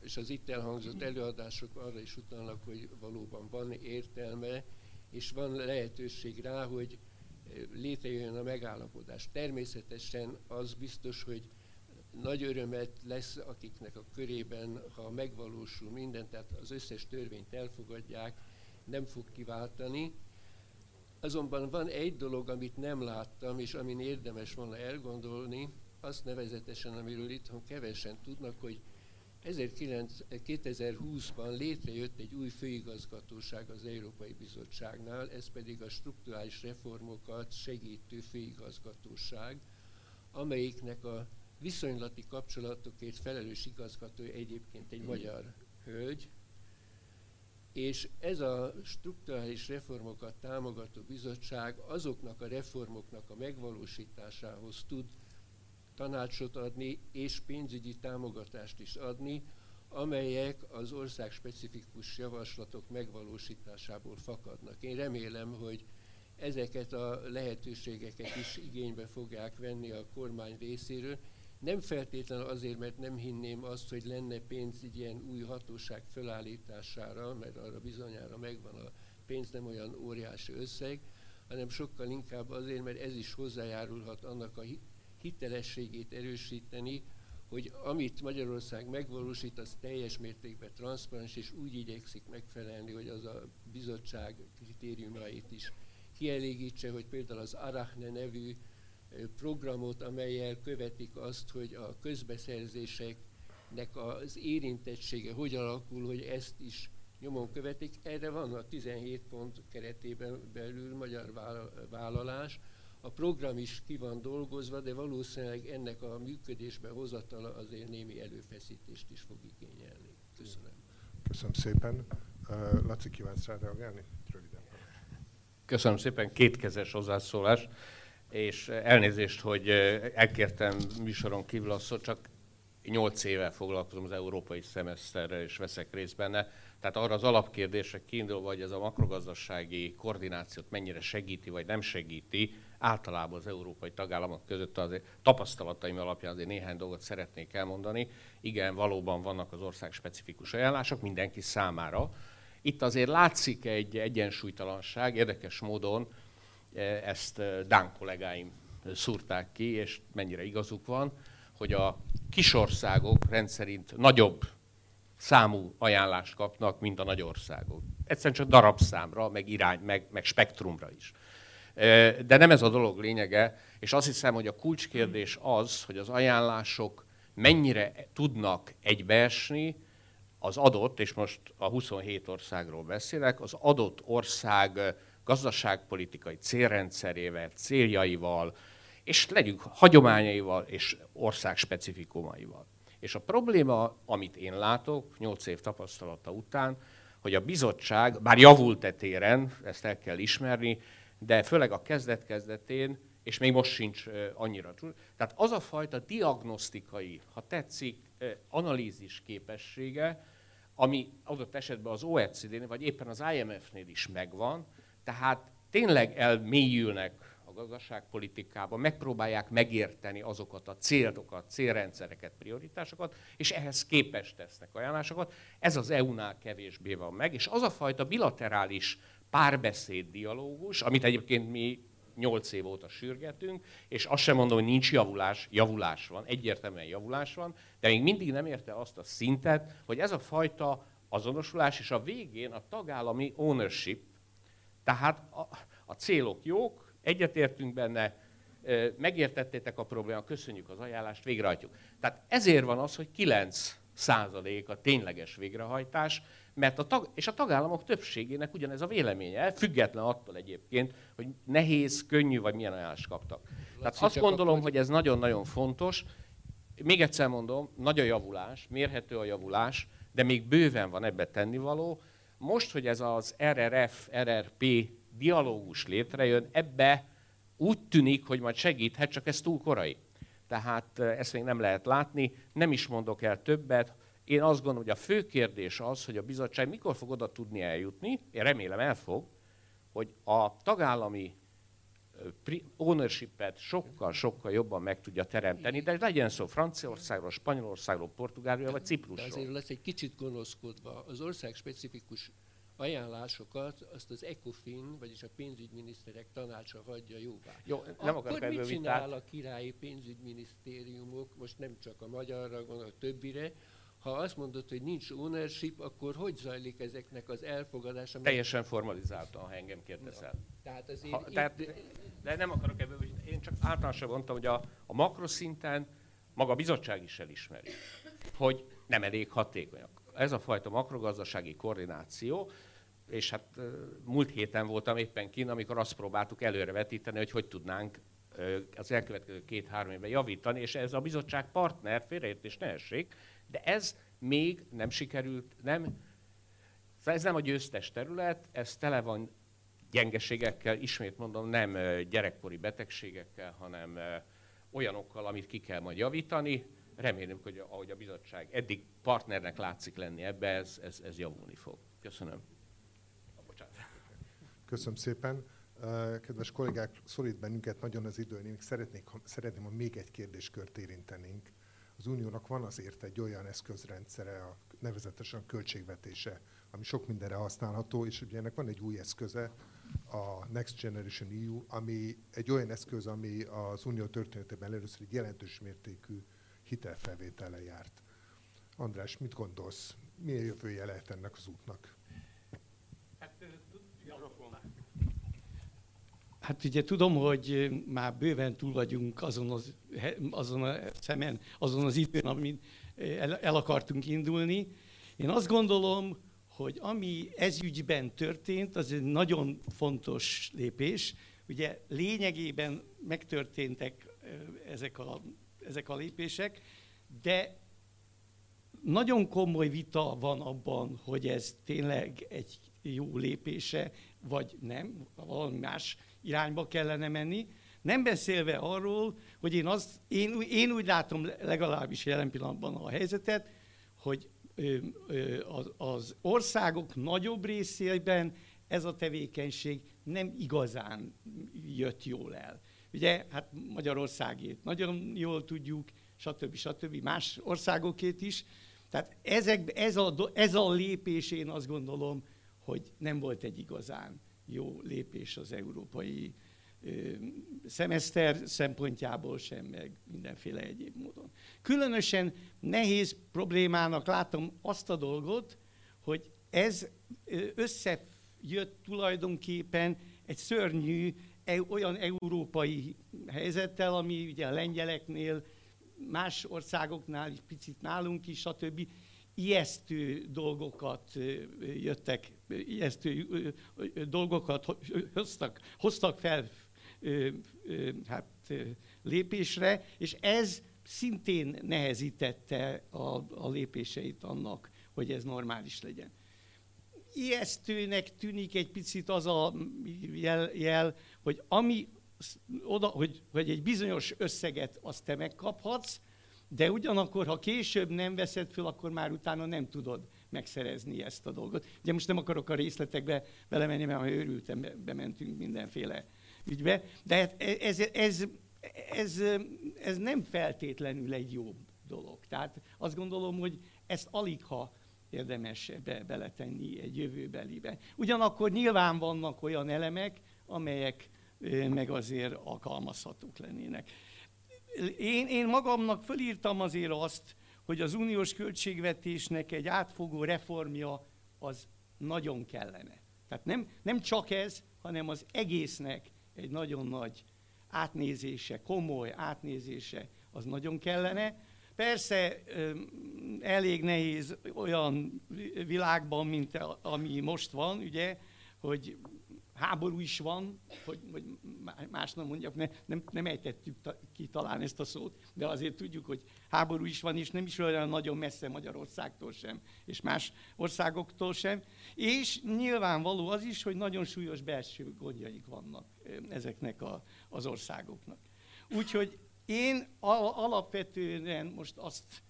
és az itt elhangzott előadások arra is utalnak, hogy valóban van értelme, és van lehetőség rá, hogy létrejön a megállapodás. Természetesen az biztos, hogy nagy örömet lesz, akiknek a körében, ha megvalósul minden, tehát az összes törvényt elfogadják, nem fog kiváltani. Azonban van egy dolog, amit nem láttam, és amin érdemes volna elgondolni, azt nevezetesen, amiről itthon kevesen tudnak, hogy 2020-ban létrejött egy új főigazgatóság az Európai Bizottságnál, ez pedig a strukturális reformokat segítő főigazgatóság, amelyiknek a viszonylati kapcsolatokért felelős igazgatója egyébként egy magyar hölgy, és ez a strukturális reformokat támogató bizottság azoknak a reformoknak a megvalósításához tud tanácsot adni és pénzügyi támogatást is adni, amelyek az ország specifikus javaslatok megvalósításából fakadnak. Én remélem, hogy ezeket a lehetőségeket is igénybe fogják venni a kormány részéről. Nem feltétlenül azért, mert nem hinném azt, hogy lenne pénz egy ilyen új hatóság felállítására, mert arra bizonyára megvan a pénz, nem olyan óriási összeg, hanem sokkal inkább azért, mert ez is hozzájárulhat annak a hitelességét erősíteni, hogy amit Magyarország megvalósít, az teljes mértékben transzparens, és úgy igyekszik megfelelni, hogy az a bizottság kritériumait is kielégítse, hogy például az Arachne nevű programot, amelyel követik azt, hogy a közbeszerzéseknek az érintettsége hogy alakul, hogy ezt is nyomon követik. Erre van a 17 pont keretében belül magyar vállalás, a program is ki van dolgozva, de valószínűleg ennek a működésbe hozatala azért némi előfeszítést is fog igényelni. Köszönöm. Köszönöm szépen. Laci, kívánsz rá reagálni? Röviden. Köszönöm szépen, kétkezes hozzászólás, és elnézést, hogy elkértem műsoron kívül a szó, csak nyolc éve foglalkozom az európai szemeszterrel, és veszek részt benne. Tehát arra az alapkérdésre kiindulva, hogy ez a makrogazdasági koordinációt mennyire segíti, vagy nem segíti, általában az európai tagállamok között az tapasztalataim alapján azért néhány dolgot szeretnék elmondani. Igen, valóban vannak az ország specifikus ajánlások mindenki számára. Itt azért látszik egy egyensúlytalanság, érdekes módon e, ezt e, Dán kollégáim szúrták ki, és mennyire igazuk van, hogy a kisországok rendszerint nagyobb számú ajánlást kapnak, mint a nagy országok. Egyszerűen csak darabszámra, meg irány, meg, meg spektrumra is. De nem ez a dolog lényege, és azt hiszem, hogy a kulcskérdés az, hogy az ajánlások mennyire tudnak egybeesni az adott, és most a 27 országról beszélek, az adott ország gazdaságpolitikai célrendszerével, céljaival, és legyünk hagyományaival és ország specifikumaival. És a probléma, amit én látok, 8 év tapasztalata után, hogy a bizottság, bár javult e téren, ezt el kell ismerni, de főleg a kezdet-kezdetén, és még most sincs annyira. Tehát az a fajta diagnosztikai, ha tetszik, analízis képessége, ami adott esetben az OECD-nél, vagy éppen az IMF-nél is megvan, tehát tényleg elmélyülnek a gazdaságpolitikába, megpróbálják megérteni azokat a célokat, célrendszereket, prioritásokat, és ehhez képes tesznek ajánlásokat. Ez az EU-nál kevésbé van meg, és az a fajta bilaterális párbeszéd, dialógus, amit egyébként mi nyolc év óta sürgetünk, és azt sem mondom, hogy nincs javulás, javulás van, egyértelműen javulás van, de még mindig nem érte azt a szintet, hogy ez a fajta azonosulás, és a végén a tagállami ownership, tehát a, a célok jók, egyetértünk benne, megértettétek a problémát, köszönjük az ajánlást, végrehajtjuk. Tehát ezért van az, hogy 9 százalék a tényleges végrehajtás, mert a tag, és a tagállamok többségének ugyanez a véleménye, független attól egyébként, hogy nehéz, könnyű vagy milyen ajánlást kaptak. Laci, Tehát azt gondolom, akkor... hogy ez nagyon-nagyon fontos. Még egyszer mondom, nagy a javulás, mérhető a javulás, de még bőven van ebbe tennivaló. Most, hogy ez az RRF, RRP dialógus létrejön, ebbe úgy tűnik, hogy majd segíthet, csak ez túl korai. Tehát ezt még nem lehet látni, nem is mondok el többet, én azt gondolom, hogy a fő kérdés az, hogy a bizottság mikor fog oda tudni eljutni, én remélem el fog, hogy a tagállami ownership-et sokkal-sokkal jobban meg tudja teremteni, de legyen szó Franciaországról, Spanyolországról, Portugáliáról vagy Ciprusról. De azért lesz egy kicsit gonoszkodva. Az ország specifikus ajánlásokat azt az ECOFIN, vagyis a pénzügyminiszterek tanácsa hagyja jóvá. Jó, nem Akkor mit csinál a királyi pénzügyminisztériumok, most nem csak a magyarra, gondolok a többire, ha azt mondod, hogy nincs ownership, akkor hogy zajlik ezeknek az elfogadása? Teljesen formalizáltan, ha engem kérdezel. Tehát azért Ha, tehát, de nem akarok ebből, én csak általánosan mondtam, hogy a, a makroszinten maga a bizottság is elismeri, hogy nem elég hatékonyak. Ez a fajta makrogazdasági koordináció, és hát múlt héten voltam éppen kín, amikor azt próbáltuk előrevetíteni, hogy hogy tudnánk az elkövetkező két-három évben javítani, és ez a bizottság partner, félreértés ne essék, de ez még nem sikerült, nem, szóval ez nem a győztes terület, ez tele van gyengeségekkel, ismét mondom, nem gyerekkori betegségekkel, hanem olyanokkal, amit ki kell majd javítani. Remélem, hogy ahogy a bizottság eddig partnernek látszik lenni ebbe, ez, ez, ez javulni fog. Köszönöm. Bocsánat. Köszönöm szépen. Kedves kollégák, szorít bennünket nagyon az idő, én szeretnék, szeretném, ha még egy kérdéskört érintenénk. Az uniónak van azért egy olyan eszközrendszere, a nevezetesen a költségvetése, ami sok mindenre használható, és ugye ennek van egy új eszköze, a Next Generation EU, ami egy olyan eszköz, ami az unió történetében először egy jelentős mértékű hitelfelvétele járt. András, mit gondolsz? Milyen jövője lehet ennek az útnak? Hát ugye tudom, hogy már bőven túl vagyunk azon, az, azon a szemen, azon az időn, amin el, el akartunk indulni. Én azt gondolom, hogy ami ezügyben történt, az egy nagyon fontos lépés. Ugye lényegében megtörténtek ezek a, ezek a lépések, de nagyon komoly vita van abban, hogy ez tényleg egy jó lépése, vagy nem, valami más irányba kellene menni. Nem beszélve arról, hogy én, azt, én, én úgy látom legalábbis jelen pillanatban a helyzetet, hogy az országok nagyobb részében ez a tevékenység nem igazán jött jól el. Ugye, hát Magyarországét nagyon jól tudjuk, stb. stb. más országokét is. Tehát ezek, ez, a, ez a lépés én azt gondolom, hogy nem volt egy igazán jó lépés az európai szemeszter szempontjából sem, meg mindenféle egyéb módon. Különösen nehéz problémának látom azt a dolgot, hogy ez összejött tulajdonképpen egy szörnyű e, olyan európai helyzettel, ami ugye a lengyeleknél, más országoknál, is picit nálunk is, stb. Ijesztő dolgokat jöttek, ijesztő dolgokat hoztak, hoztak fel hát, lépésre, és ez szintén nehezítette a, a lépéseit annak, hogy ez normális legyen. Ijesztőnek tűnik egy picit az a jel, jel hogy ami oda, hogy, hogy egy bizonyos összeget azt te megkaphatsz, de ugyanakkor, ha később nem veszed föl, akkor már utána nem tudod megszerezni ezt a dolgot. Ugye most nem akarok a részletekbe belemenni, mert ha őrültem, bementünk mindenféle ügybe, de hát ez, ez, ez, ez nem feltétlenül egy jó dolog. Tehát azt gondolom, hogy ezt alig ha érdemes be, beletenni egy jövőbelibe. Ugyanakkor nyilván vannak olyan elemek, amelyek meg azért alkalmazhatók lennének. Én, én magamnak fölírtam azért azt, hogy az uniós költségvetésnek egy átfogó reformja az nagyon kellene. Tehát nem, nem csak ez, hanem az egésznek egy nagyon nagy átnézése, komoly átnézése, az nagyon kellene. Persze elég nehéz olyan világban, mint ami most van, ugye, hogy háború is van, hogy, hogy más nem mondjak, ne, nem, nem ejtettük ki talán ezt a szót, de azért tudjuk, hogy háború is van, és nem is olyan nagyon messze Magyarországtól sem, és más országoktól sem. És nyilvánvaló az is, hogy nagyon súlyos belső gondjaik vannak ezeknek a, az országoknak. Úgyhogy én alapvetően most azt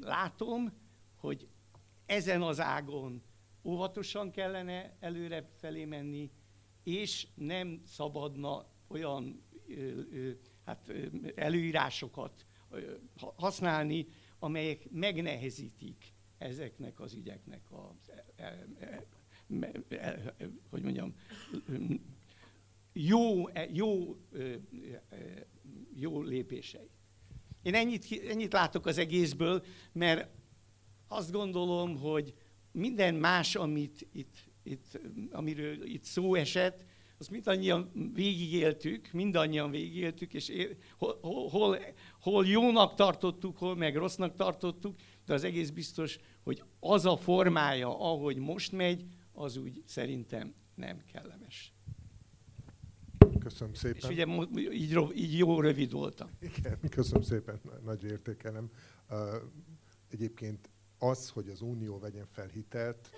látom, hogy ezen az ágon óvatosan kellene előre felé menni, és nem szabadna olyan hát, előírásokat használni, amelyek megnehezítik ezeknek az ügyeknek a, e, e, e, hogy mondjam, jó, jó, jó lépései. Én ennyit, ennyit látok az egészből, mert azt gondolom, hogy minden más, amit itt, itt, amiről itt szó esett, azt mindannyian végigéltük, mindannyian végigéltük, és ér, hol, hol, hol jónak tartottuk, hol meg rossznak tartottuk, de az egész biztos, hogy az a formája, ahogy most megy, az úgy szerintem nem kellemes. Köszönöm szépen. És ugye így, így jó rövid voltam. Igen, köszönöm szépen, nagy értékelem. Egyébként az, hogy az Unió vegyen fel hitelt,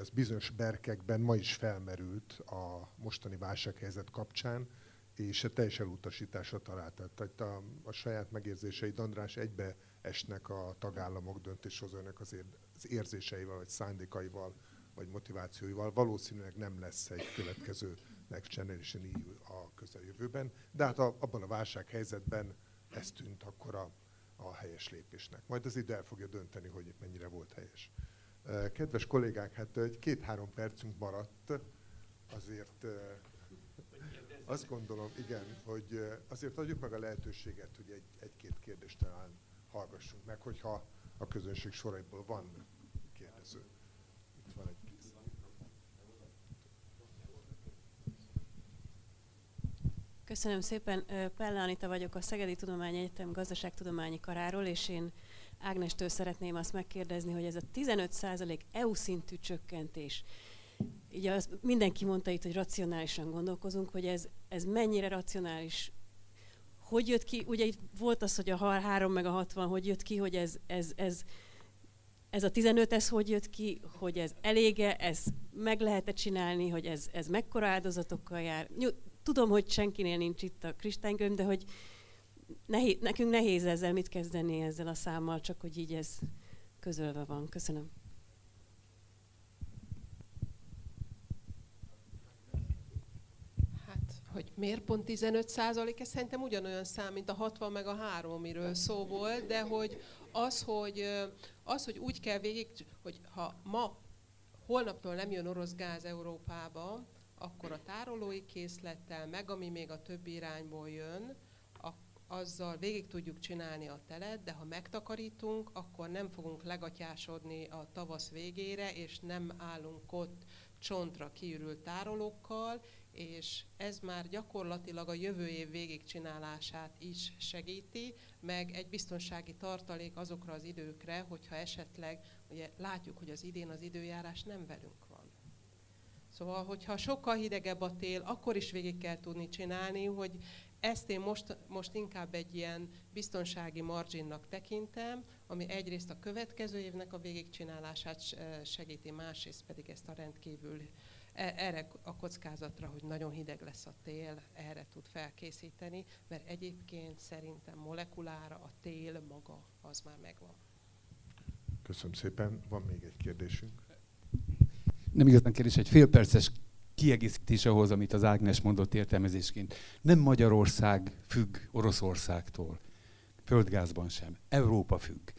az bizonyos berkekben ma is felmerült a mostani válsághelyzet kapcsán, és teljes elutasításra talált. Tehát a, a saját megérzéseid, András, egybe esnek a tagállamok döntéshozóinak az, ér, az érzéseivel, vagy szándékaival, vagy motivációival. Valószínűleg nem lesz egy következő Next Generation EU a közeljövőben, de hát a, abban a válsághelyzetben ez tűnt akkor a, a helyes lépésnek. Majd az idő el fogja dönteni, hogy mennyire volt helyes. Kedves kollégák, hát egy két-három percünk maradt, azért azt gondolom, igen, hogy azért adjuk meg a lehetőséget, hogy egy, egy-két kérdést talán hallgassunk meg, hogyha a közönség soraiból van kérdező. Itt van egy Köszönöm szépen. Pelle Anita vagyok a Szegedi Tudományegyetem Gazdaságtudományi Karáról, és én Ágnestől szeretném azt megkérdezni, hogy ez a 15% EU szintű csökkentés, így az, mindenki mondta itt, hogy racionálisan gondolkozunk, hogy ez, ez mennyire racionális, hogy jött ki, ugye itt volt az, hogy a 3 meg a 60, hogy jött ki, hogy ez, ez, ez, ez a 15, ez hogy jött ki, hogy ez elége, ez meg lehet -e csinálni, hogy ez, ez mekkora áldozatokkal jár. Tudom, hogy senkinél nincs itt a kristálygömb, de hogy nehéz, nekünk nehéz ezzel mit kezdeni ezzel a számmal, csak hogy így ez közölve van. Köszönöm. Hát, hogy miért pont 15 százalék, ez szerintem ugyanolyan szám, mint a 60 meg a 3, amiről szó volt, de hogy az, hogy, az, hogy úgy kell végig, hogy ha ma, holnaptól nem jön orosz gáz Európába, akkor a tárolói készlettel, meg ami még a többi irányból jön, azzal végig tudjuk csinálni a telet, de ha megtakarítunk, akkor nem fogunk legatyásodni a tavasz végére, és nem állunk ott csontra kiürült tárolókkal, és ez már gyakorlatilag a jövő év végigcsinálását is segíti, meg egy biztonsági tartalék azokra az időkre, hogyha esetleg, ugye látjuk, hogy az idén az időjárás nem velünk van. Szóval, hogyha sokkal hidegebb a tél, akkor is végig kell tudni csinálni, hogy ezt én most, most inkább egy ilyen biztonsági marginnak tekintem, ami egyrészt a következő évnek a végigcsinálását segíti, másrészt pedig ezt a rendkívül e, erre a kockázatra, hogy nagyon hideg lesz a tél, erre tud felkészíteni, mert egyébként szerintem molekulára a tél maga az már megvan. Köszönöm szépen. Van még egy kérdésünk. Nem igazán kérdés, egy fél perces kiegészítés ahhoz, amit az Ágnes mondott értelmezésként. Nem Magyarország függ Oroszországtól, földgázban sem. Európa függ.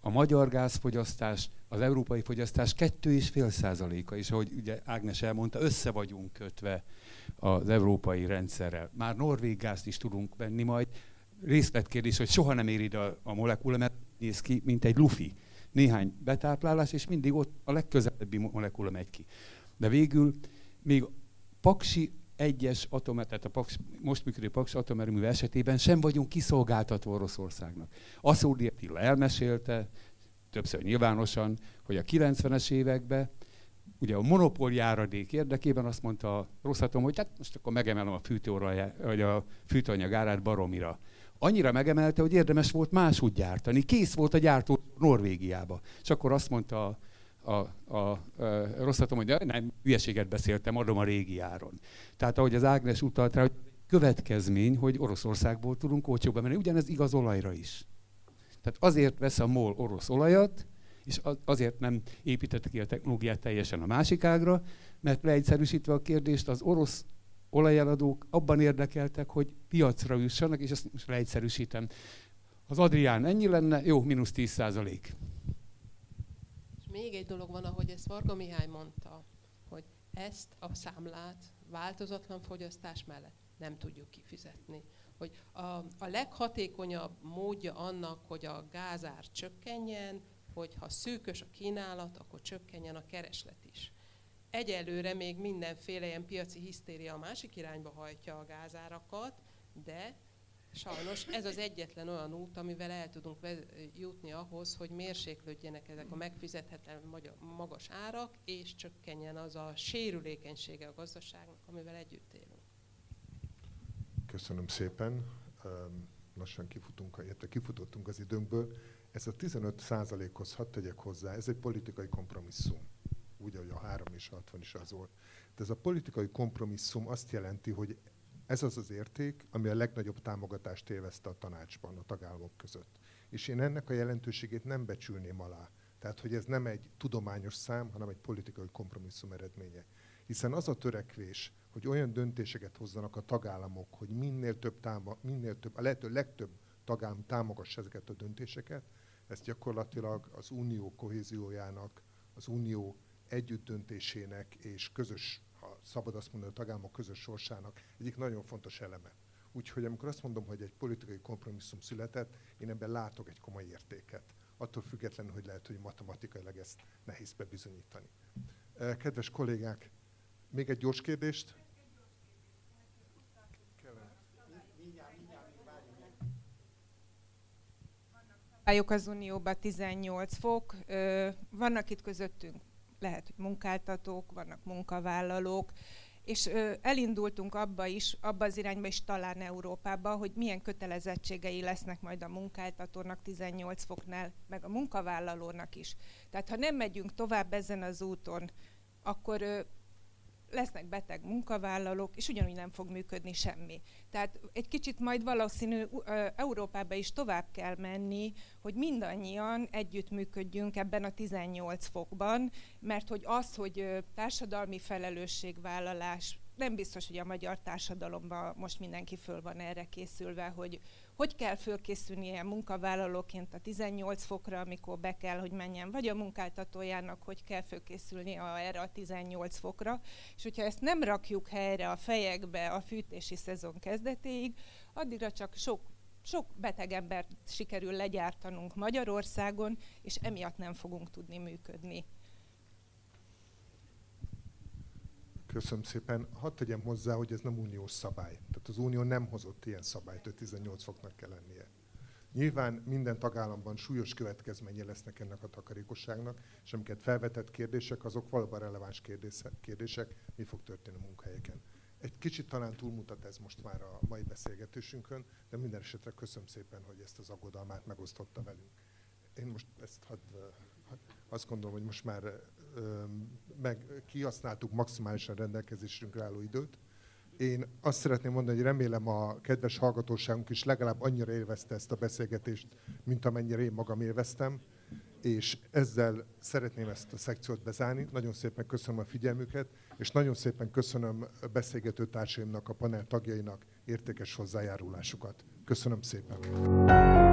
A magyar gázfogyasztás, az európai fogyasztás 2,5 százaléka, és ahogy ugye Ágnes elmondta, össze vagyunk kötve az európai rendszerrel. Már norvég gázt is tudunk venni majd. Részletkérdés, hogy soha nem ér ide a, a molekula, mert néz ki, mint egy lufi. Néhány betáplálás, és mindig ott a legközelebbi molekula megy ki. De végül még Paksi egyes atomer, tehát a Paks, most működő Paks atomerőmű esetében sem vagyunk kiszolgáltatva Oroszországnak. Aszódi Attila elmesélte, többször nyilvánosan, hogy a 90-es években ugye a monopóliáradék érdekében azt mondta a Rosszatom, hogy hát most akkor megemelem a fűtőolaj, vagy a fűtőanyag árát baromira. Annyira megemelte, hogy érdemes volt máshogy gyártani. Kész volt a gyártó Norvégiába. És akkor azt mondta a a, a, a rosszatom, hogy nem, hülyeséget beszéltem, adom a régi áron. Tehát ahogy az Ágnes utalt rá, hogy következmény, hogy Oroszországból tudunk olcsóban menni. Ugyanez igaz olajra is. Tehát azért vesz a MOL orosz olajat, és azért nem építette ki a technológiát teljesen a másik ágra, mert leegyszerűsítve a kérdést, az orosz olajeladók abban érdekeltek, hogy piacra jussanak, és ezt most leegyszerűsítem. Az Adrián ennyi lenne, jó, mínusz 10 százalék még egy dolog van, ahogy ezt Varga Mihály mondta, hogy ezt a számlát változatlan fogyasztás mellett nem tudjuk kifizetni. Hogy a, a leghatékonyabb módja annak, hogy a gázár csökkenjen, hogy ha szűkös a kínálat, akkor csökkenjen a kereslet is. Egyelőre még mindenféle ilyen piaci hisztéria a másik irányba hajtja a gázárakat, de sajnos ez az egyetlen olyan út, amivel el tudunk jutni ahhoz, hogy mérséklődjenek ezek a megfizethetlen magas árak, és csökkenjen az a sérülékenysége a gazdaságnak, amivel együtt élünk. Köszönöm szépen. Lassan kifutunk, illetve kifutottunk az időnkből. Ez a 15 százalékhoz hadd tegyek hozzá, ez egy politikai kompromisszum. Úgy, ahogy a 3 és 60 is az volt. De ez a politikai kompromisszum azt jelenti, hogy ez az az érték, ami a legnagyobb támogatást élvezte a tanácsban, a tagállamok között. És én ennek a jelentőségét nem becsülném alá. Tehát, hogy ez nem egy tudományos szám, hanem egy politikai kompromisszum eredménye. Hiszen az a törekvés, hogy olyan döntéseket hozzanak a tagállamok, hogy minél több, táma, minél több a lehető legtöbb tagállam támogassa ezeket a döntéseket, ez gyakorlatilag az unió kohéziójának, az unió együttdöntésének és közös szabad azt mondani, a tagállamok közös sorsának egyik nagyon fontos eleme. Úgyhogy amikor azt mondom, hogy egy politikai kompromisszum született, én ebben látok egy komoly értéket. Attól függetlenül, hogy lehet, hogy matematikailag ezt nehéz bebizonyítani. Kedves kollégák, még egy gyors kérdést? az Unióban 18 fok, vannak itt közöttünk lehet, hogy munkáltatók, vannak munkavállalók, és elindultunk abba is, abba az irányba is talán Európába, hogy milyen kötelezettségei lesznek majd a munkáltatónak 18 foknál, meg a munkavállalónak is. Tehát ha nem megyünk tovább ezen az úton, akkor lesznek beteg munkavállalók, és ugyanúgy nem fog működni semmi. Tehát egy kicsit majd valószínű Európába is tovább kell menni, hogy mindannyian együtt működjünk ebben a 18 fokban, mert hogy az, hogy társadalmi felelősségvállalás, nem biztos, hogy a magyar társadalomban most mindenki föl van erre készülve, hogy hogy kell fölkészülni ilyen munkavállalóként a 18 fokra, amikor be kell, hogy menjen, vagy a munkáltatójának, hogy kell fölkészülni a, erre a 18 fokra. És hogyha ezt nem rakjuk helyre a fejekbe a fűtési szezon kezdetéig, addigra csak sok sok beteg embert sikerül legyártanunk Magyarországon, és emiatt nem fogunk tudni működni. Köszönöm szépen. Hadd tegyem hozzá, hogy ez nem uniós szabály. Tehát az unió nem hozott ilyen szabályt, hogy 18 foknak kell lennie. Nyilván minden tagállamban súlyos következménye lesznek ennek a takarékosságnak, és amiket felvetett kérdések, azok valóban releváns kérdések, mi fog történni a munkahelyeken. Egy kicsit talán túlmutat ez most már a mai beszélgetésünkön, de minden esetre köszönöm szépen, hogy ezt az aggodalmát megosztotta velünk. Én most ezt hadd, azt gondolom, hogy most már meg kihasználtuk maximálisan rendelkezésünkre álló időt. Én azt szeretném mondani, hogy remélem a kedves hallgatóságunk is legalább annyira élvezte ezt a beszélgetést, mint amennyire én magam élveztem, és ezzel szeretném ezt a szekciót bezárni. Nagyon szépen köszönöm a figyelmüket, és nagyon szépen köszönöm a beszélgető társaimnak, a panel tagjainak értékes hozzájárulásukat. Köszönöm szépen!